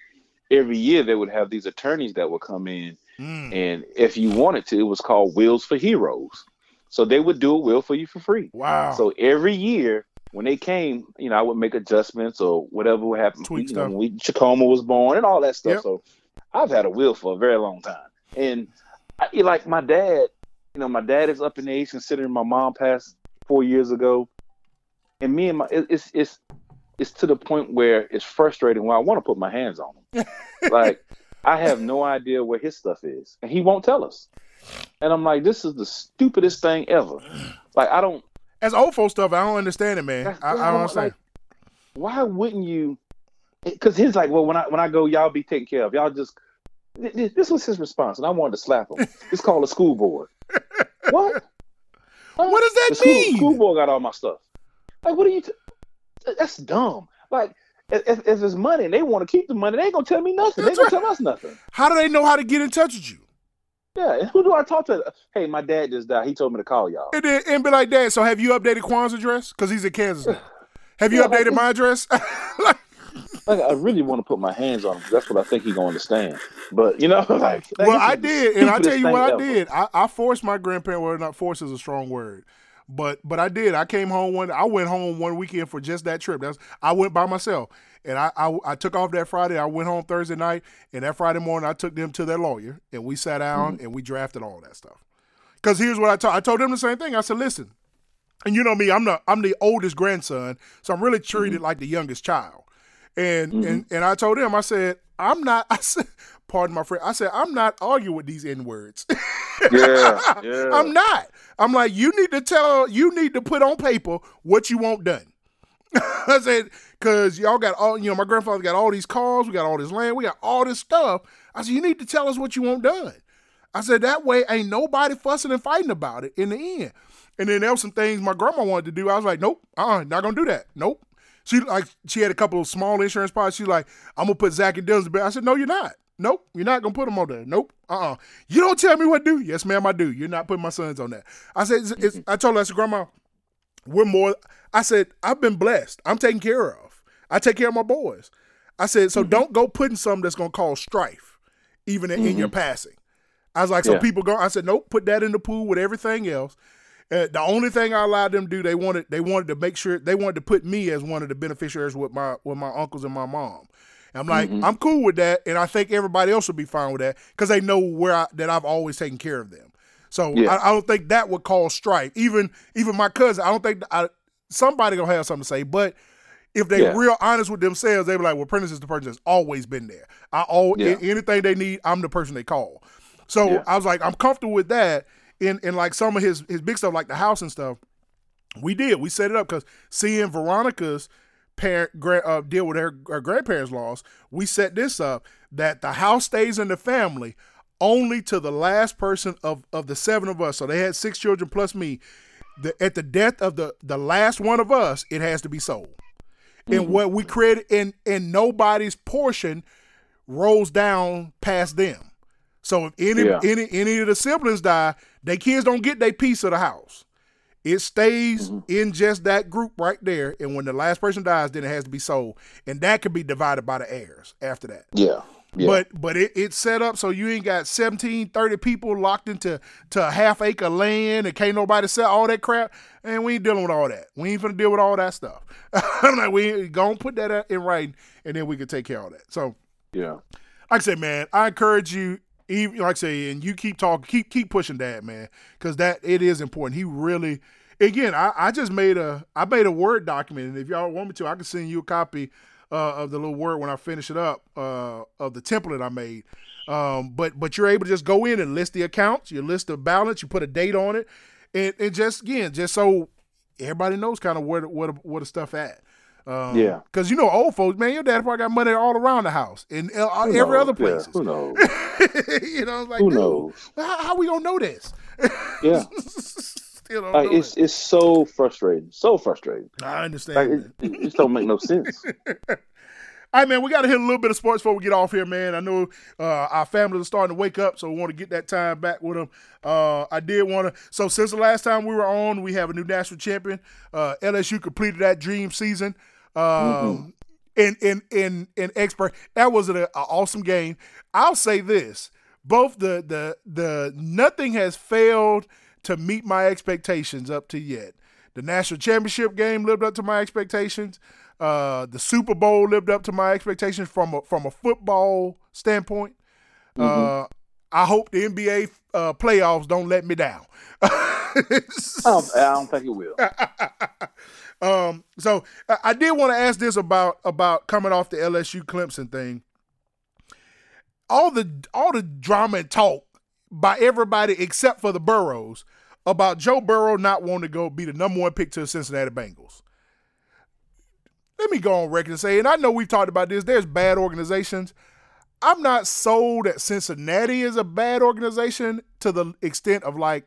Every year they would have these attorneys that would come in, mm. and if you wanted to, it was called Wills for Heroes. So they would do a will for you for free. Wow! So every year when they came, you know, I would make adjustments or whatever would happen. Tweak you know, when we, Chacoma was born and all that stuff. Yep. So I've had a will for a very long time, and I, like my dad you know, my dad is up in age, considering my mom passed four years ago, and me and my it's it's it's to the point where it's frustrating. Where I want to put my hands on him, like I have no idea where his stuff is, and he won't tell us. And I'm like, this is the stupidest thing ever. Like I don't. As old folks stuff, I don't understand it, man. I, I, don't understand. Like, why wouldn't you? Because he's like, well, when I when I go, y'all be taken care of. Y'all just. This was his response, and I wanted to slap him. It's called a school board what? What does that the school, mean? School board got all my stuff. Like, what are you? T- That's dumb. Like, if, if it's money and they want to keep the money, they ain't gonna tell me nothing. That's they ain't gonna tell us nothing. How do they know how to get in touch with you? Yeah, who do I talk to? Hey, my dad just died. He told me to call y'all. And then and be like, Dad, so have you updated Quan's address? Because he's in Kansas now. Have you yeah, updated my address? like, I really want to put my hands on him. That's what I think he's gonna understand. But you know, like, well, I did, and I tell you what ever. I did. I, I forced my grandparent. Well, not force is a strong word, but but I did. I came home one. I went home one weekend for just that trip. That's I went by myself, and I I, I took off that Friday. I went home Thursday night, and that Friday morning I took them to their lawyer, and we sat down mm-hmm. and we drafted all that stuff. Because here's what I told I told them the same thing. I said, listen, and you know me, I'm the I'm the oldest grandson, so I'm really treated mm-hmm. like the youngest child. And mm-hmm. and and I told him, I said, I'm not. I said, pardon my friend. I said, I'm not arguing with these n words. yeah, yeah. I'm not. I'm like, you need to tell, you need to put on paper what you want done. I said, because y'all got all, you know, my grandfather got all these cars, we got all this land, we got all this stuff. I said, you need to tell us what you want done. I said, that way ain't nobody fussing and fighting about it in the end. And then there was some things my grandma wanted to do. I was like, nope, uh uh-uh, not gonna do that. Nope. She like she had a couple of small insurance policies. She's like, I'm gonna put Zach and Dylan's bed. I said, No, you're not. Nope, you're not gonna put them on there. Nope. Uh uh You don't tell me what to do. Yes, ma'am, I do. You're not putting my sons on that. I said, it's, it's, I told her, I said, Grandma, we're more. I said, I've been blessed. I'm taken care of. I take care of my boys. I said, so mm-hmm. don't go putting something that's gonna cause strife, even mm-hmm. in your passing. I was like, so yeah. people go. I said, nope, put that in the pool with everything else. Uh, the only thing I allowed them to do, they wanted they wanted to make sure they wanted to put me as one of the beneficiaries with my with my uncles and my mom. And I'm like, mm-hmm. I'm cool with that, and I think everybody else would be fine with that because they know where I, that I've always taken care of them. So yeah. I, I, don't think that would cause strife. Even even my cousin, I don't think I, somebody gonna have something to say. But if they yeah. real honest with themselves, they be like, "Well, Prentice is the person that's always been there. I all yeah. anything they need, I'm the person they call." So I was like, I'm comfortable with that in in like some of his his big stuff, like the house and stuff, we did. We set it up because seeing Veronica's parent uh, deal with her, her grandparents' loss, we set this up that the house stays in the family only to the last person of of the seven of us. So they had six children plus me. The, at the death of the the last one of us, it has to be sold. Mm-hmm. And what we created, in and nobody's portion rolls down past them. So if any yeah. any any of the siblings die, they kids don't get their piece of the house. It stays mm-hmm. in just that group right there, and when the last person dies, then it has to be sold, and that can be divided by the heirs after that. Yeah. Yeah. But but it, it's set up so you ain't got 17, 30 people locked into to a half acre land and can't nobody sell all that crap. And we ain't dealing with all that. We ain't gonna deal with all that stuff. I'm like, we gonna put that in writing and then we can take care of that. So yeah. Like I said, man, I encourage you even like I say, and you keep talking, keep keep pushing that, man, because that it is important. He really, again, I, I just made a I made a word document, and if y'all want me to, I can send you a copy uh, of the little word when I finish it up uh, of the template I made. Um, but but you're able to just go in and list the accounts, you list the balance, you put a date on it, and, and just again, just so everybody knows kind of where where where the stuff at. Um, Yeah. because you know old folks, man, your dad probably got money all around the house and uh, every knows? other Yeah, place. who knows? you know, like, Who knows? How, how we gonna know this? Yeah. Like it's it's so frustrating, so frustrating. I understand. Like it, it just don't make no sense. All right, man, we got to hit a little bit of sports before we get off here, man. I know uh, our families are starting to wake up, so we want to get that time back with them. Uh, I did want to. So since the last time we were on, we have a new national champion. Uh, LSU completed that dream season. Um, in in in in expert, that was an, awesome game. I'll say this: both the the the nothing has failed to meet my expectations up to yet. The national championship game lived up to my expectations. Uh, the Super Bowl lived up to my expectations from a from a football standpoint. Uh, I hope the NBA uh, playoffs don't let me down. I don't, I don't think it will. um, so I- I did want to ask this about about coming off the LSU Clemson thing. All the all the drama and talk by everybody except for the Burrows about Joe Burrow not wanting to go be the number one pick to the Cincinnati Bengals. Let me go on record and say, and I know we've talked about this. There's bad organizations. I'm not sold that Cincinnati is a bad organization to the extent of like.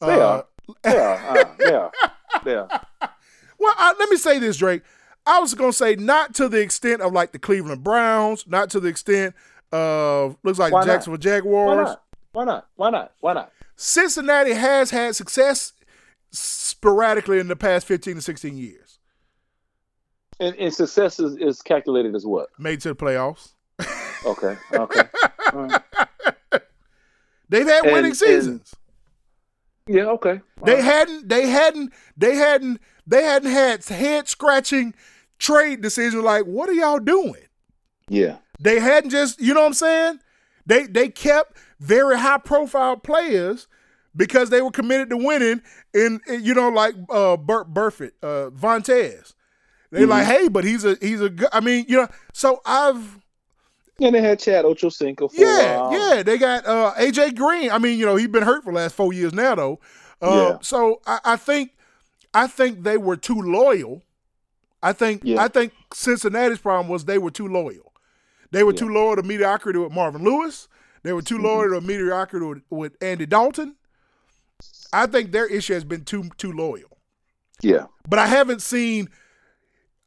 They uh, are. Yeah, uh, yeah, yeah. Well, I, let me say this, Drake. I was gonna say not to the extent of like the Cleveland Browns, not to the extent of looks like Why the not? Jacksonville Why not? Why not? Why not? Why not? Cincinnati has had success sporadically in the past 15 to 16 years. And, and success is, is calculated as what? Made to the playoffs. Okay, okay. Right. They've had And- winning and- seasons. Yeah, okay. They All right. hadn't. They hadn't. They hadn't. They hadn't had head scratching trade decisions. Like, what are y'all doing? Yeah, They hadn't just, you know what I'm saying? They they kept very high profile players because they were committed to winning. And you know, like uh Burt Burfict, uh Vontaze. They like, hey, but he's a he's a good. I mean, you know. So I've and they had Chad Ochocinco for yeah a while. yeah they got uh AJ Green. I mean, you know, he's been hurt for the last four years now though. Uh, Yeah. So I, I think I think they were too loyal. I think Yeah. I think Cincinnati's problem was they were too loyal. They were Yeah. Mm-hmm. too loyal to mediocrity with Marvin Lewis. They were too loyal to mediocrity with, with Andy Dalton. I think their issue has been too too loyal. yeah. But I haven't seen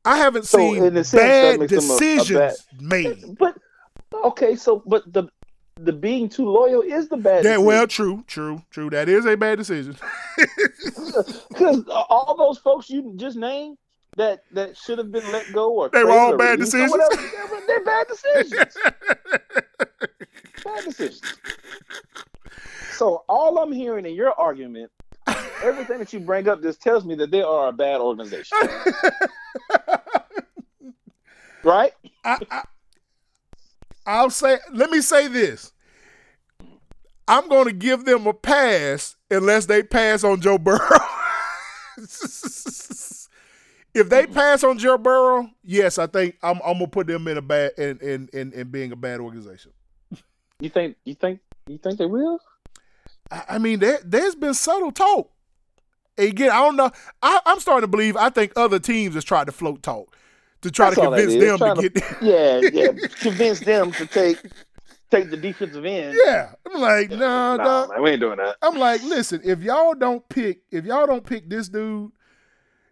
I haven't So, seen sense, bad makes them a- a decisions made. But okay, so but the the being too loyal is the bad. Yeah, well, true, true, true. That is a bad decision. because all those folks you just named that that should have been let go or They were all bad decisions. whatever, they're, they're bad decisions. bad decisions. So all I'm hearing in your argument, everything that you bring up just tells me that they are a bad organization. right? I, I, I'll say, let me say this. I'm going to give them a pass unless they pass on Joe Burrow. if they pass on Joe Burrow, yes, I think I'm, I'm gonna put them in a bad in, in in in being a bad organization. You think you think you think they will? I, I mean, there there's been subtle talk. Again, I don't know. I, I'm starting to believe. I think other teams has tried to float talk to try That's to convince them to to- get. Yeah, yeah. Convince them to take take the defensive end. yeah, I'm like, nah, Nah, dog. man, we ain't doing that. I'm like, listen, if y'all don't pick, if y'all don't pick this dude,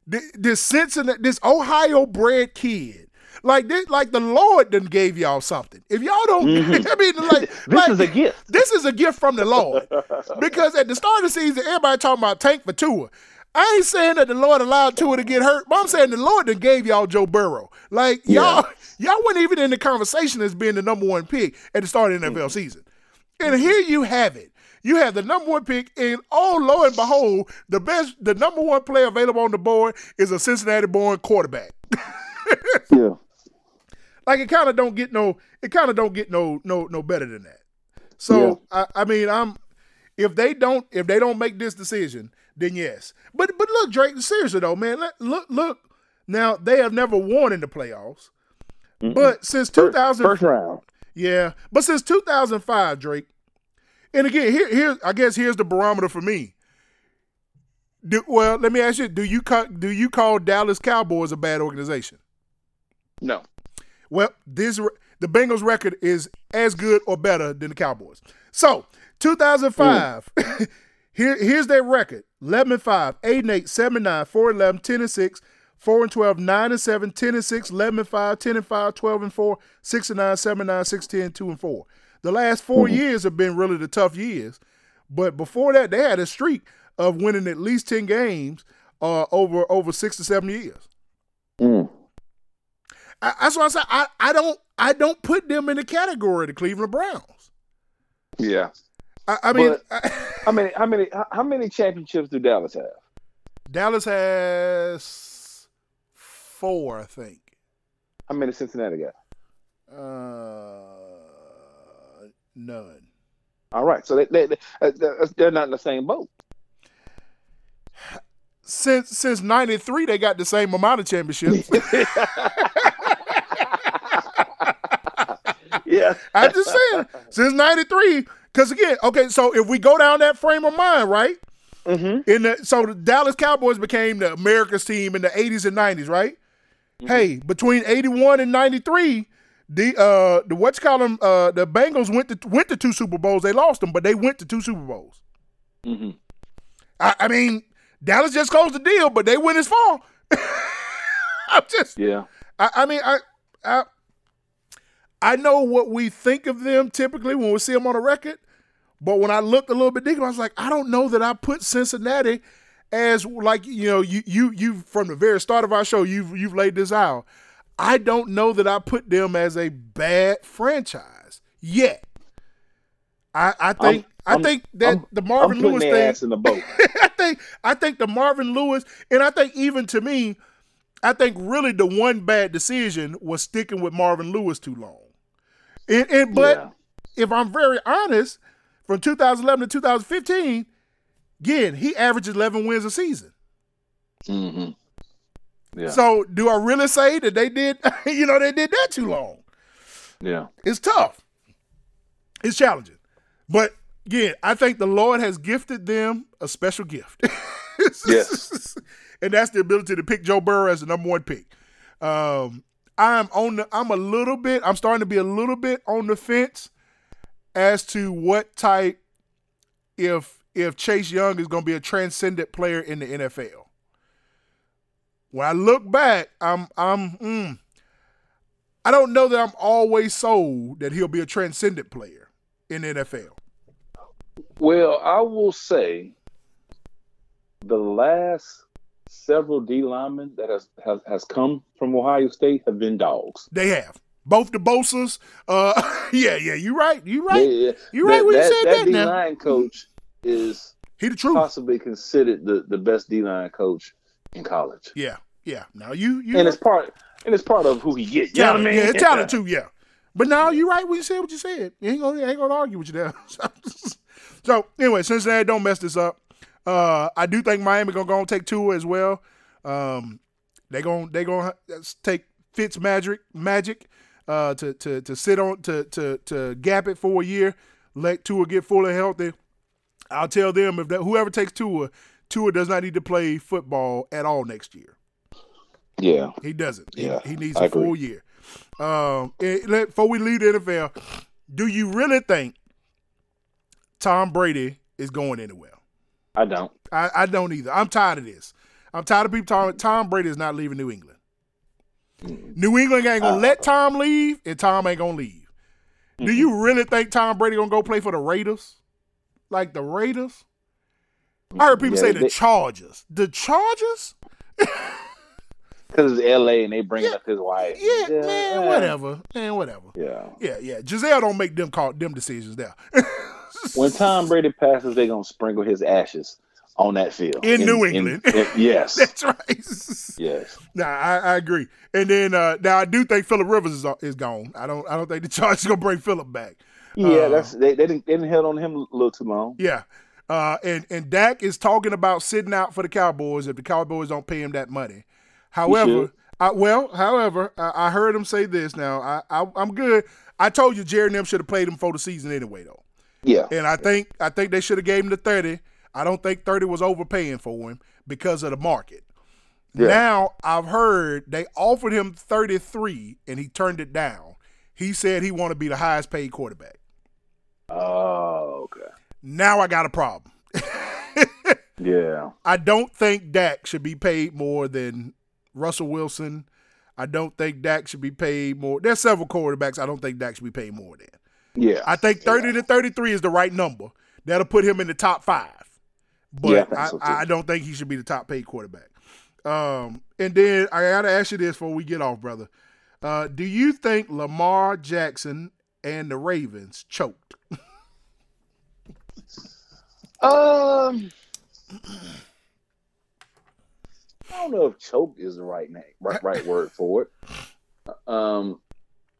this, this Cincinnati, this Ohio bred kid, like this, like the Lord done gave y'all something. If y'all don't, mm-hmm. I mean, like, This like, is a gift. This is a gift from the Lord. because at the start of the season, everybody talking about tank for Tua. I ain't saying that the Lord allowed Tua to get hurt, but I'm saying the Lord that gave y'all Joe Burrow. Like y'all, y'all weren't even in the conversation as being the number one pick at the start of the NFL mm-hmm. season. And here you have it. You have the number one pick, and oh, lo and behold, the best, the number one player available on the board is a Cincinnati-born quarterback. Yeah. Like it kind of don't get no, it kind of don't get no, no, no better than that. So I, I mean, I'm if they don't, if they don't make this decision, then yes. But but look, Drake, seriously though, man, look look. Now they have never won in the playoffs, but since First, 2000, first round. yeah, but since 2005, Drake. And again, here, here, I guess here's the barometer for me. Do, well, let me ask you: Do you call, do you call Dallas Cowboys a bad organization? No. Well, this the Bengals record is as good or better than the Cowboys. So, 2005. Mm. Here, here's their record 11 and 5, 8 and 8, 7 and 9, 4 and 11, 10 and 6, 4 and 12, 9 and 7, 10 and 6, 11 and 5, 10 and 5, 12 and 4, 6 and 9, 7 and 9, 6 10, 2 and 4. The last 4 mm-hmm. years have been really the tough years. But before that, they had a streak of winning at least 10 games uh, over over 6 to 7 years. Mm. I, that's why I say I, I don't I don't put them in the category of the Cleveland Browns. Yeah. I, I mean, how many how many how many championships do Dallas have? Dallas has four, I think. How many Cincinnati got? Uh, none. All right, so they, they, they uh, they're not in the same boat. Since since '93, they got the same amount of championships. yeah, I'm just saying. Since '93, because again, okay, so if we go down that frame of mind, right? Mm-hmm. In the so the Dallas Cowboys became the America's team in the 80s and 90s, right? Mm-hmm. Hey, between 81 and 93, the uh the what's call them uh the Bengals went to went to two Super Bowls. They lost them, but they went to two Super Bowls. Mm-hmm. I, I mean, Dallas just closed the deal, but they went as far. I'm just yeah. I, I mean, I, I I know what we think of them typically when we see them on a record, but when I looked a little bit deeper, I was like, I don't know that I put Cincinnati as like you know you you you from the very start of our show you've you've laid this out. I don't know that I put them as a bad franchise yet. I I think I'm, i think that I'm, the Marvin Lewis thing in the boat. I think I think the Marvin Lewis and I think even to me, I think really the one bad decision was sticking with Marvin Lewis too long. And, and but yeah. if I'm very honest, from 2011 to 2015, again he averages 11 wins a season. Mm-hmm. Yeah. So do I really say that they did? You know, they did that too long. Yeah, it's tough. It's challenging, but again, I think the Lord has gifted them a special gift. yes, and that's the ability to pick Joe Burrow as the number one pick. Um, I'm on the I'm a little bit I'm starting to be a little bit on the fence as to what type if if Chase Young is going to be a transcendent player in the NFL. When I look back, I'm I'm mm, I don't know that I'm always sold that he'll be a transcendent player in the NFL. Well, I will say the last several D linemen that has, has has come from Ohio State have been dogs. They have. Both the Bosa's. Uh, yeah, yeah, you're right. You're right. Yeah, You're right when you said that. That D line coach is he the truth. Possibly considered the, the best D line coach in college. Yeah, yeah. Now you, you and it's part and it's part of who he gets. You talent, know what I mean? Yeah, talent too. Yeah. But now you're right when you said what you said. You ain't gonna, ain't gonna argue with you there. so anyway, Cincinnati don't mess this up. Uh, I do think Miami gonna go and take Tua as well. Um, they gonna they gonna take Fitz magic magic uh, to to to sit on to to to gap it for a year. Let Tua get fully healthy. I'll tell them if that, whoever takes Tua, Tua does not need to play football at all next year. Yeah, he doesn't. Yeah, he, he needs I a agree. full year. Um, before we leave the NFL, do you really think Tom Brady is going anywhere? I don't. I, I don't either. I'm tired of this. I'm tired of people talking. Tom Brady is not leaving New England. New England ain't gonna uh, let Tom leave, and Tom ain't gonna leave. Mm-hmm. Do you really think Tom Brady gonna go play for the Raiders? Like the Raiders? I heard people yeah, say the they, Chargers. The Chargers? Because it's L.A. and they bring yeah, up his wife. Yeah, yeah, man, whatever, man, whatever. Yeah, yeah, yeah. Gisele don't make them call them decisions there. when Tom Brady passes, they're gonna sprinkle his ashes on that field in, in New England. In, in, yes, that's right. yes. Nah, I, I, agree. And then uh, now I do think Philip Rivers is, is gone. I don't I don't think the Chargers gonna bring Philip back. Yeah, uh, that's they, they didn't they didn't held on him a little too long. Yeah. Uh, and and Dak is talking about sitting out for the Cowboys if the Cowboys don't pay him that money. However, I, well, however, I, I, heard him say this. Now I, I am good. I told you Jerry and them should have played him for the season anyway, though. Yeah. And I think I think they should have gave him the thirty. I don't think thirty was overpaying for him because of the market. Yeah. Now I've heard they offered him 33 and he turned it down. He said he want to be the highest paid quarterback. Oh, okay. Now I got a problem. Yeah. I don't think Dak should be paid more than Russell Wilson. I don't think Dak should be paid more. There's several quarterbacks I don't think Dak should be paid more than. Yeah. I think 30 to 33 is the right number. That'll put him in the top five. But Yeah, I I, so. I don't think he should be the top paid quarterback. Um, and then I gotta ask you this before we get off, brother. Uh, do you think Lamar Jackson and the Ravens choked? Um, I don't know if choke is the right name, right, right word for it. Um,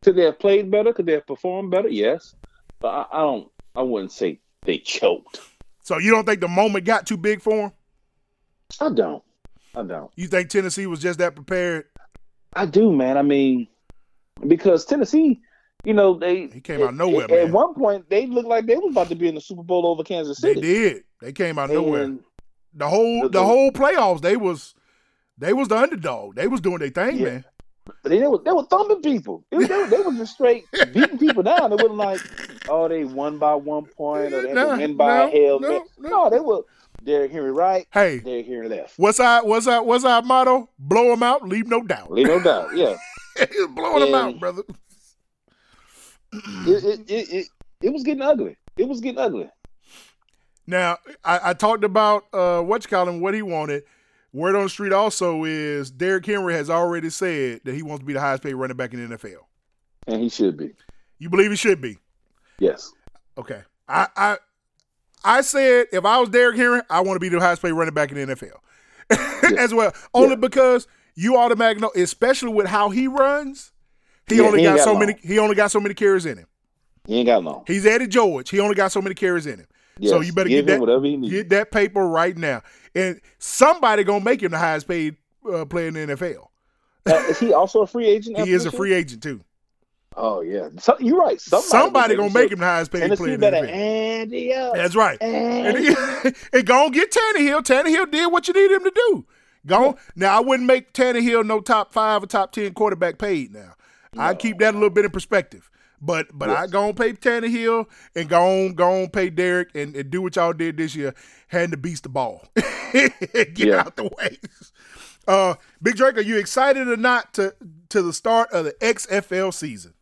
could they have played better? Could they have performed better? Yes, but I, I don't. I wouldn't say they choked. So you don't think the moment got too big for them? I don't. I don't. You think Tennessee was just that prepared? I do, man. I mean, because Tennessee, you know, they He came out of nowhere, At, man. at one point, they looked like they was about to be in the Super Bowl over Kansas City. They did. They came out of nowhere. The whole The- the the- whole playoffs, they was they was the underdog. They was doing their thing, Yeah. man. They, they were they were thumping people. They, they, they was just straight beating people down. They wasn't like, oh, they won by one point or they to win by a no, hail no, no. No, they were Derrick Henry right, Hey, Derrick Henry left. what's our what's our what's our motto? Blow them out, leave no doubt. Leave no doubt. Yeah, blowing them out, brother. it, it, it, it, it was getting ugly. It was getting ugly. Now, I, I talked about uh, what you call him, what he wanted. Word on the street also is Derrick Henry has already said that he wants to be the highest paid running back in the NFL. And he should be. You believe he should be? Yes. Okay. I I I said if I was Derrick Henry, I want to be the highest paid running back in the NFL as well. Only Yeah. because you automatically know, especially with how he runs, he Yeah, only he got got so long. many. He only got so many carries in him. He ain't got long. He's Eddie George. He only got so many carries in him. So you better give get that whatever he needs. get that paper right now, and somebody gonna make him the highest paid uh, player in the NFL. Uh, is he also a free agent? He is a free agent too. Oh yeah, so, you're right. Somebody, Somebody, gonna make him the highest paid Tennessee player in the NFL. Andy up. That's right. And, Andy. he, and go get Tannehill. Tannehill did what you need him to do. Go on. Now I wouldn't make Tannehill no top five or top ten quarterback paid. Now I keep that a little bit in perspective. But but I go on pay Tannehill and go on go on pay Derrick and, and do what y'all did this year. Hand the beast the ball. Get Yeah. out the way. Uh, Big Drake, are you excited or not to to the start of the XFL season?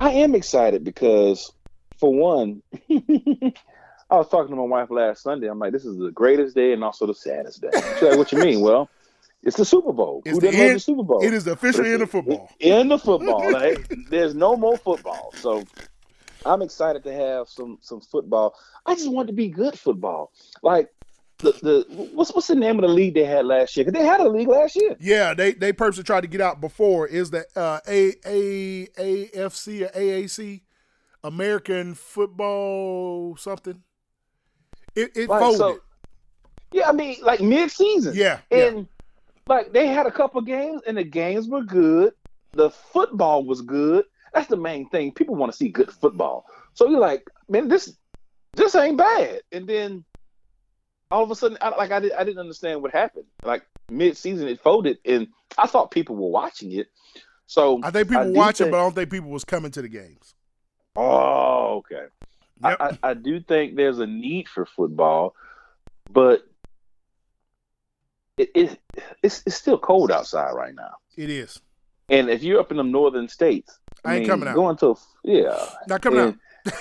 I am excited because, for one, I was talking to my wife last Sunday. I'm like, this is the greatest day and also the saddest day. She's like, what you mean? Well, it's the Super Bowl. It's Who the doesn't love end- the Super Bowl? It is the official end of football. In the football. Like, there's no more football. So I'm excited to have some some football. I just want to be good football. Like the, the what's what's the name of the league they had last year? Because they had a league last year. Yeah, they they purposely tried to get out before. Is that uh, A A AFC or AAC American Football something? It it Like, folded. so- Yeah, I mean, like mid season. yeah, yeah. Like they had a couple games and the games were good. The football was good. That's the main thing. People want to see good football. So you're like, man, this this ain't bad. And then all of a sudden, I, like I did, I didn't understand what happened. Like mid season, it folded, and I thought people were watching it. So I think people do watching, think- but I don't think people was coming to the games. Oh, okay. Yep. I, I, I do think there's a need for football, but it, it it's it's still cold outside right now. It is And if you're up in the northern states, I ain't mean, coming out. Going to yeah, not coming and, out.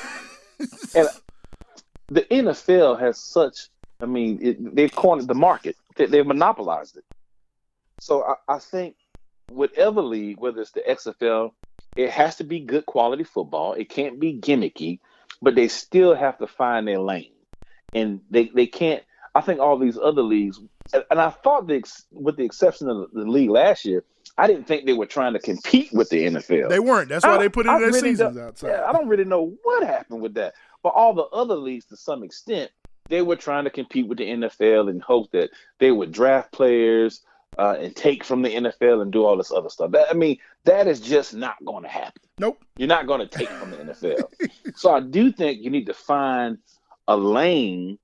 and the NFL has such. I mean, it, they've cornered the market. They, they've monopolized it. So I, I think whatever league, whether it's the XFL, it has to be good quality football. It can't be gimmicky, but they still have to find their lane, and they they can't. I think all these other leagues, and I thought the ex- with the exception of the league last year, I didn't think they were trying to compete with the NFL. They weren't. That's why they put it in their really seasons outside. Yeah, I don't really know what happened with that. But all the other leagues, to some extent, they were trying to compete with the NFL and hope that they would draft players uh, and take from the NFL and do all this other stuff. That, I mean, that is just not going to happen. Nope. You're not going to take from the NFL. so I do think you need to find a lane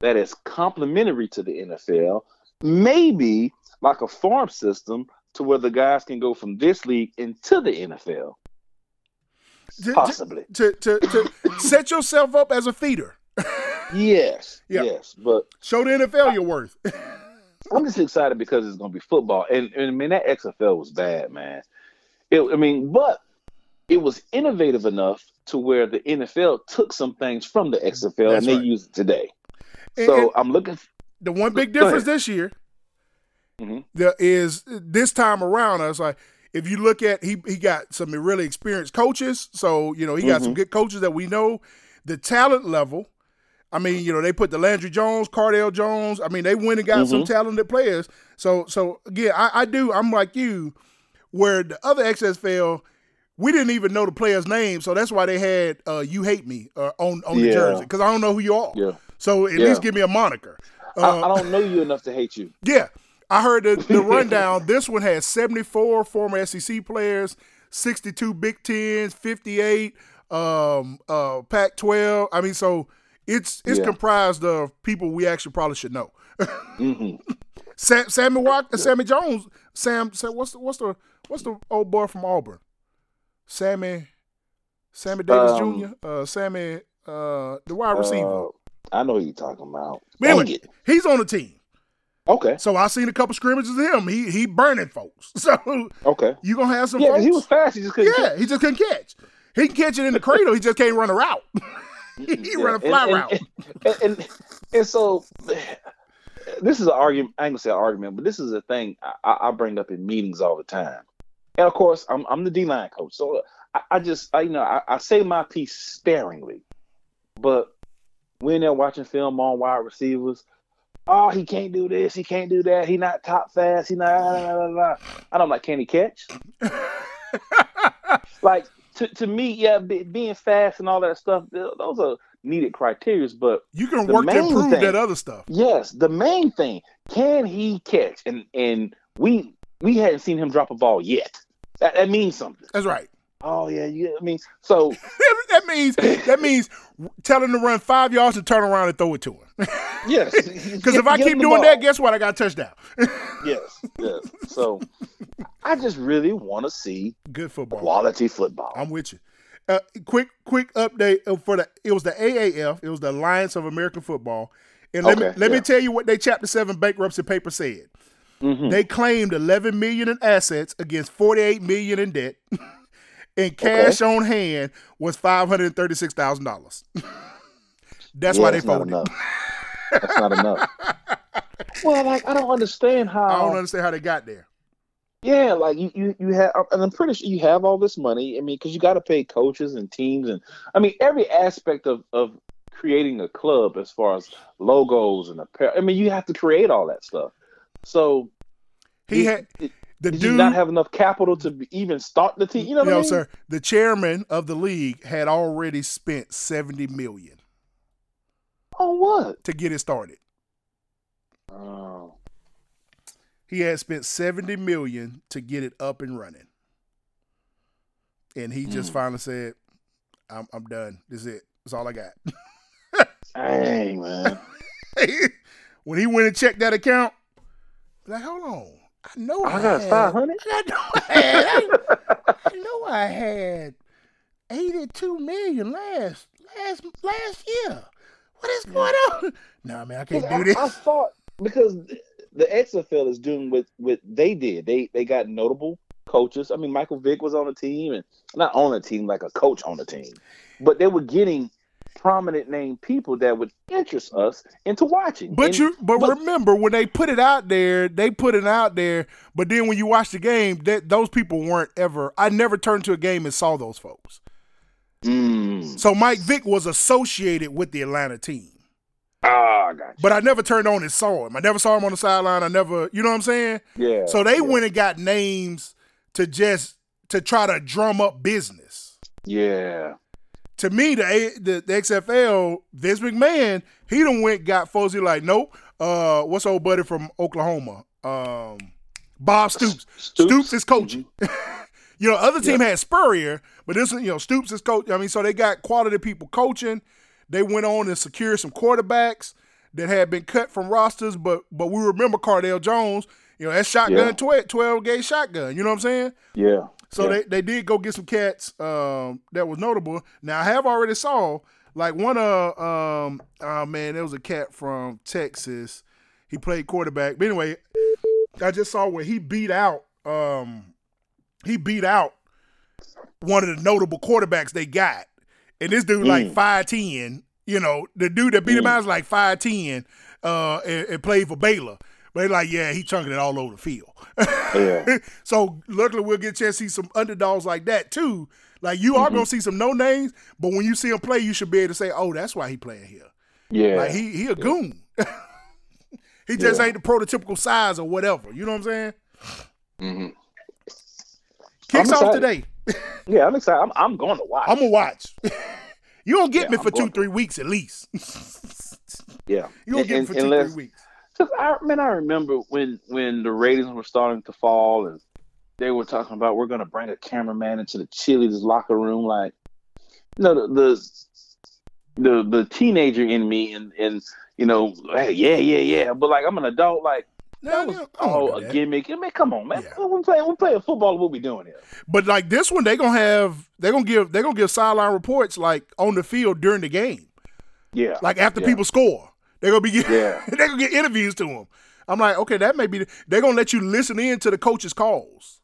that is complementary to the NFL maybe like a farm system to where the guys can go from this league into the NFL. To- Possibly. To to, to set yourself up as a feeder. Yes. Yeah. Yes. But Show the NFL your worth. I'm just excited because it's going to be football. And, and I mean, that XFL was bad, man. It, I mean, but it was innovative enough to where the NFL took some things from the XFL That's and they right. use it today. And- So and I'm looking. the one big difference this year Mhm. there is this time around. I was like, if you look at he he got some really experienced coaches, so you know he got some Mhm. good coaches that we know. The talent level, I mean, you know, they put the Landry Jones, Cardale Jones. I mean, they went and got some Mhm. talented players. So so again, I, I do. I'm like you, where the other XFL. We didn't even know the player's name, so that's why they had uh, "You Hate Me" uh, on on the jersey because I don't know who you are. Yeah. So at Yeah. least give me a moniker. I, Uh, I don't know you enough to hate you. yeah, I heard the, the rundown. this one has 74 former SEC players, 62 Big Tens, 58 um, uh, Pac-12. I mean, so it's it's Yeah. comprised of people we actually probably should know. hmm Sam, Sammy Watt, Sammy Jones, Sam, Sam. What's the what's the what's the old boy from Auburn? Sammy, Sammy Davis Um, Jr. Uh, Sammy, uh, the wide receiver. I know you're talking about. But anyway, he's on the team. Okay. So I seen a couple scrimmages of him. He he burning folks. So Okay. you gonna have some Yeah, he was fast. He just couldn't. Catch. Yeah, he just couldn't catch. He can catch it in the cradle. He just can't run a route. he Yeah, run a and- fly and, route. And, and, and so this is an argument. I ain't gonna say an argument, but this is a thing I, I bring up in meetings all the time. And of course, I'm I'm the D line coach, so I, I just I, you know I, I say my piece sparingly, but when they're watching film on wide receivers, oh he can't do this, he can't do that, he not top fast, he not. Blah, blah, blah. And I'm like, can he catch? like to, to me, yeah, be, being fast and all that stuff, those are needed criteria. But you can work to improve thing- that other stuff. yes, the main thing, can he catch? And and we we hadn't seen him drop a ball yet. That, that means something. That's right. Oh yeah, yeah. I mean, so that means that means tell him to run five yards and turn around and throw it to him. yes, Because if I keep doing that, guess what? I got a touchdown. yes, yes. So I just really want to see Good football. quality football. I'm with you. Uh, quick, quick update for the. It was the AAF. It was the Alliance of American Football. And let me Okay, let me tell you what they Chapter Seven bankruptcy paper said. Mhm. They claimed 11 million in assets against 48 million in debt, and cash on hand was 536 thousand dollars. That's Yeah, why they not folded. enough. That's not enough. Well, like I don't understand how. I don't understand how they got there. Yeah, like you, you, you have, and I'm pretty sure you have all this money. I mean, because you got to pay coaches and teams, and I mean every aspect of of creating a club, as far as logos and apparel. I mean, you have to create all that stuff. So He had the did dude. not have enough capital to even start the team? You know what I mean? sir. The chairman of the league had already spent 70 million On what? to get it started. Oh, He had spent 70 million to get it up and running. And he just Mm. finally said, I'm, I'm done. This is it. That's all I got. dang man. when he went and checked that account, like, hold on. I know I, I got had- five hundred. I know I had. I, I know I had 82 million last last last year. What is going on? No, man, I can't do this. I thought because the XFL is doing what what they did. They they got notable coaches. I mean, Michael Vick was on the team, and not on the team like a coach on the team, but they were getting prominent name people that would interest us into watching. But And- you, but, but- remember when they put it out there, they put it out there. But then when you watch the game, that those people weren't ever. I never turned to a game and saw those folks. Mm. So Mike Vick was associated with the Atlanta team, Ah, I got you. but I never turned on and saw him. I never saw him on the sideline. I never, you know what I'm saying? Yeah. So they yeah, went and got names to just to try to drum up business. Yeah. To me, the the, the XFL, Vince McMahon, he done went got folks. He like, nope. Uh, what's old buddy from Oklahoma? Um, Bob Stoops. Stoops? Stoops, is coaching. you know, other team had Spurrier, but this you know, Stoops is coach. I mean, so they got quality people coaching. They went on and secured some quarterbacks. that had been cut from rosters, but but we remember Cardale Jones. You know, that shotgun Yeah. 12, 12 gauge shotgun. You know what I'm saying? Yeah. So Yeah. they, they did go get some cats um, that was notable. Now I have already saw like one of um oh man, there was a cat from Texas. He played quarterback. But anyway, I just saw where he beat out um he beat out one of the notable quarterbacks they got. And this dude like Mm. five ten, you know, the dude that beat him out was like five ten, uh, and, and played for Baylor. But they like, yeah, he chunking it all over the field. Yeah. so luckily we'll get a chance to see some underdogs like that too. Like you are gonna see some no names, but when you see him play, you should be able to say, "Oh, that's why he playing here." Yeah. Like he he a goon. he just Yeah. ain't the prototypical size or whatever. You know what I'm saying? hmm Kicks off today. Yeah, I'm excited. I'm, I'm going to watch. I'm gonna watch. you don't get Yeah, me I'm for two going- three weeks at least. yeah. you gonna And- get me and- for two unless- three weeks. Cause I man, I remember when when the ratings were starting to fall, and they were talking about we're gonna bring a cameraman into the cheerleaders locker room. Like, you know, the the the, the teenager in me, and and you know, hey, yeah, yeah, yeah. But like, I'm an adult. Like, No, that was no, I don't all do a that. gimmick. I mean, come on, man. Yeah. We're playing, we're playing football. What we doing here? But like this one, they gonna have they gonna give they gonna give sideline reports like on the field during the game. Yeah, Like after Yeah. people score, they're gonna be get, Yeah. they're gonna get interviews to them. I'm like, okay, that may be. The, they're gonna let you listen in to the coach's calls.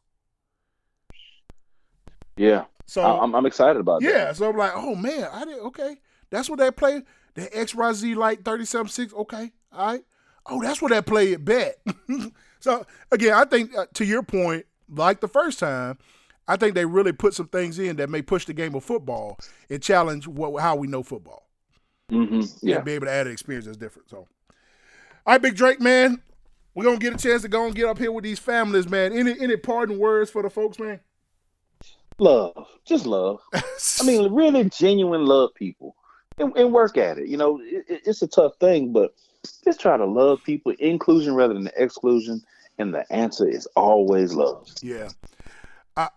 yeah. So I'm I'm excited about that. yeah, so I'm like, oh man, I did okay. That's what they play. The XYZ Light 376. Okay, all right. Oh, that's what that play at bet. so again, I think uh, to your point, like the first time, I think they really put some things in that may push the game of football and challenge what how we know football. Hmm Yeah. and be able to add an experience that's different. So, all right, Big Drake, man, we're gonna get a chance to go and get up here with these families, man. Any any parting words for the folks, man? Love, just love. I mean, really genuine love people and, and work at it. You know, it- it's a tough thing, but just try to love people, inclusion rather than exclusion. And the answer is always love. yeah. I,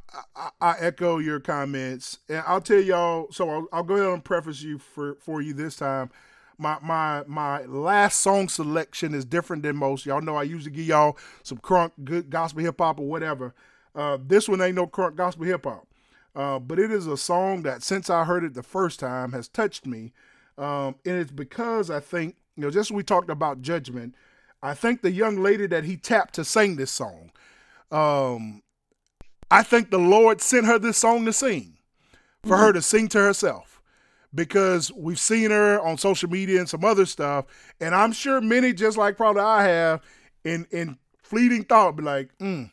I echo your comments, and I'll tell y'all. So I'll, I'll go ahead and preface you for for you this time. My my my last song selection is different than most. Y'all know I usually give y'all some crunk, good gospel hip hop or whatever. Uh, this one ain't no crunk gospel hip hop, uh, but it is a song that since I heard it the first time has touched me, um, and it's because I think you know just we talked about judgment. I think the young lady that he tapped to sing this song. Um, I think the Lord sent her this song to sing, for her to sing to herself, because we've seen her on social media and some other stuff, and I'm sure many, just like probably I have, in in fleeting thought, be like, mm,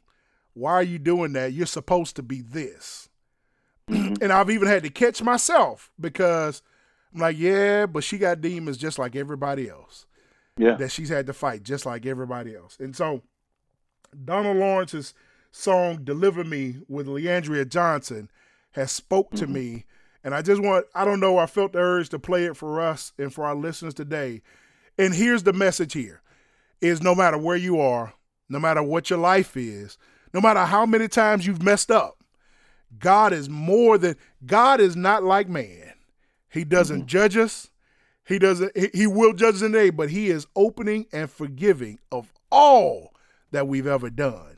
"Why are you doing that? You're supposed to be this." and I've even had to catch myself because I'm like, "Yeah, but she got demons just like everybody else." Yeah. that she's had to fight just like everybody else. And so Donald Lawrence's song Deliver Me with Leandria Johnson has spoke to mm-hmm. me. And I just want I don't know, I felt the urge to play it for us and for our listeners today. And here's the message here is no matter where you are, no matter what your life is, no matter how many times you've messed up, God is more than God is not like man. He doesn't mm-hmm. judge us. He doesn't he, will judge us in day, but he is opening and forgiving of all that we've ever done.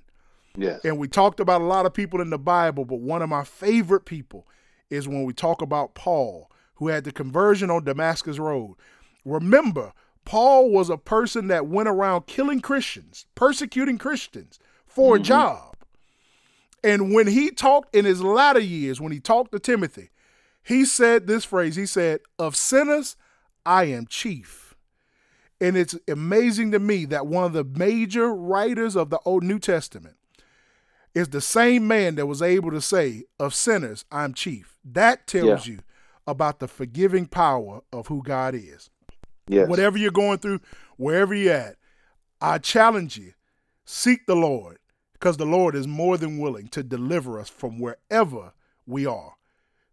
Yes. And we talked about a lot of people in the Bible, but one of my favorite people is when we talk about Paul, who had the conversion on Damascus Road. Remember, Paul was a person that went around killing Christians, persecuting Christians for a mm-hmm. job. And when he talked in his latter years, when he talked to Timothy, he said this phrase He said, Of sinners, I am chief. And it's amazing to me that one of the major writers of the Old New Testament is the same man that was able to say, Of sinners, I'm chief. That tells you about the forgiving power of who God is. Yes. Whatever you're going through, wherever you're at, I challenge you seek the Lord because the Lord is more than willing to deliver us from wherever we are.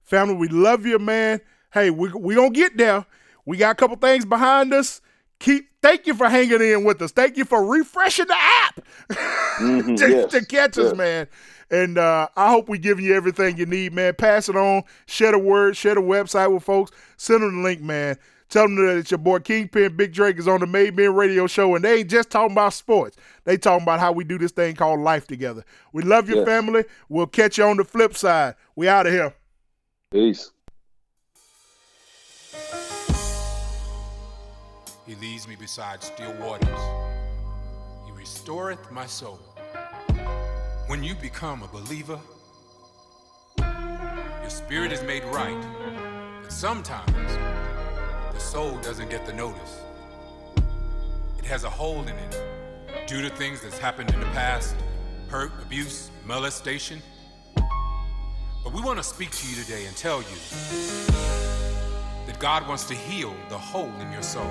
Family, we love you, man. Hey, we we gonna get there. We got a couple things behind us. Keep thank you for hanging in with us. Thank you for refreshing the app Mhm, to, yes, to catch us, man. And uh, I hope we give you everything you need, man. Pass it on, share the word, share the website with folks. Send them the link, man. Tell them that it's your boy Kingpin Big Drake is on the Made Men Radio Show, and they ain't just talking about sports. They talking about how we do this thing called life together. We love your Yes. family. We'll catch you on the flip side. We out of here. Peace. He leads me beside still waters. He restoreth my soul. When you become a believer, your spirit is made right. But sometimes the soul doesn't get the notice. It has a hole in it due to things that's happened in the past hurt, abuse, molestation. But we want to speak to you today and tell you that God wants to heal the hole in your soul.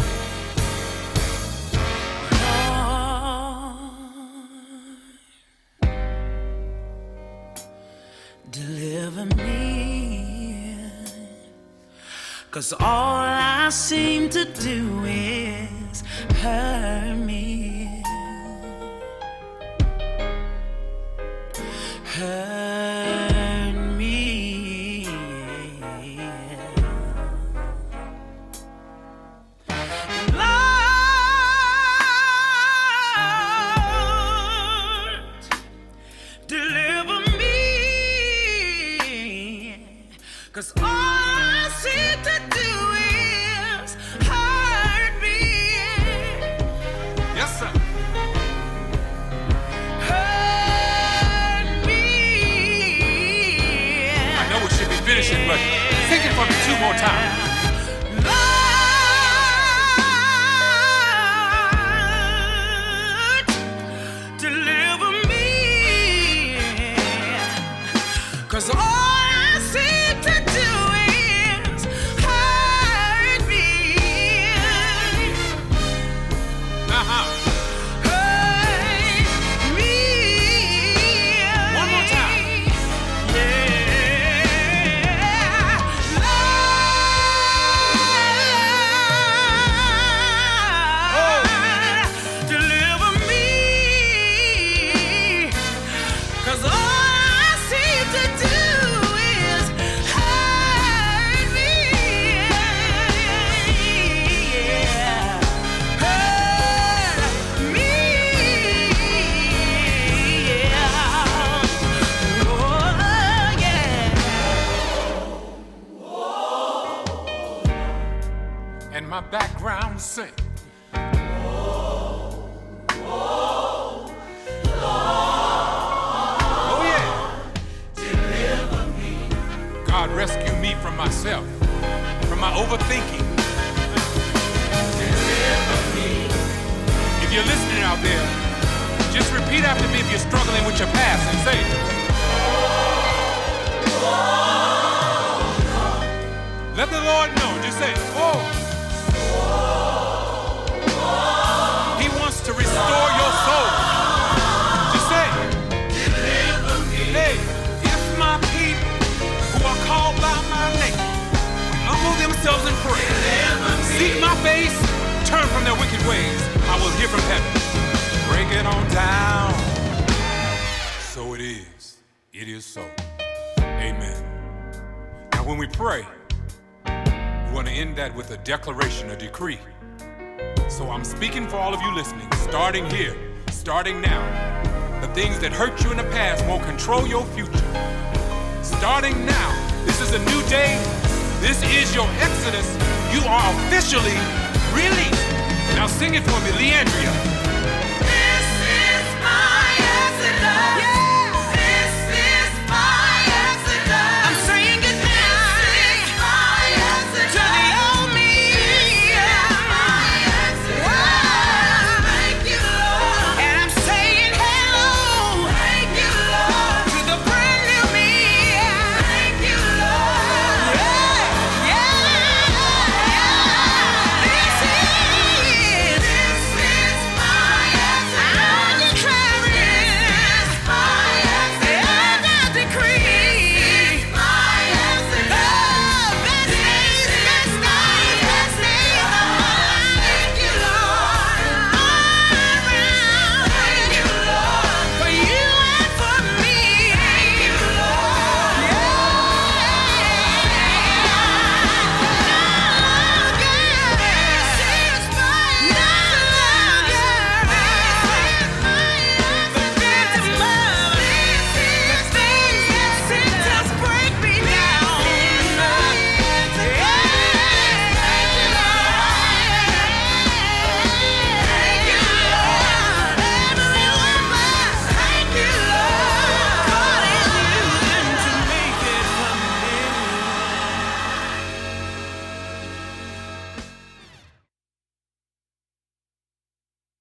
Deliver me. Cause all I seem to do is hurt me. Hurt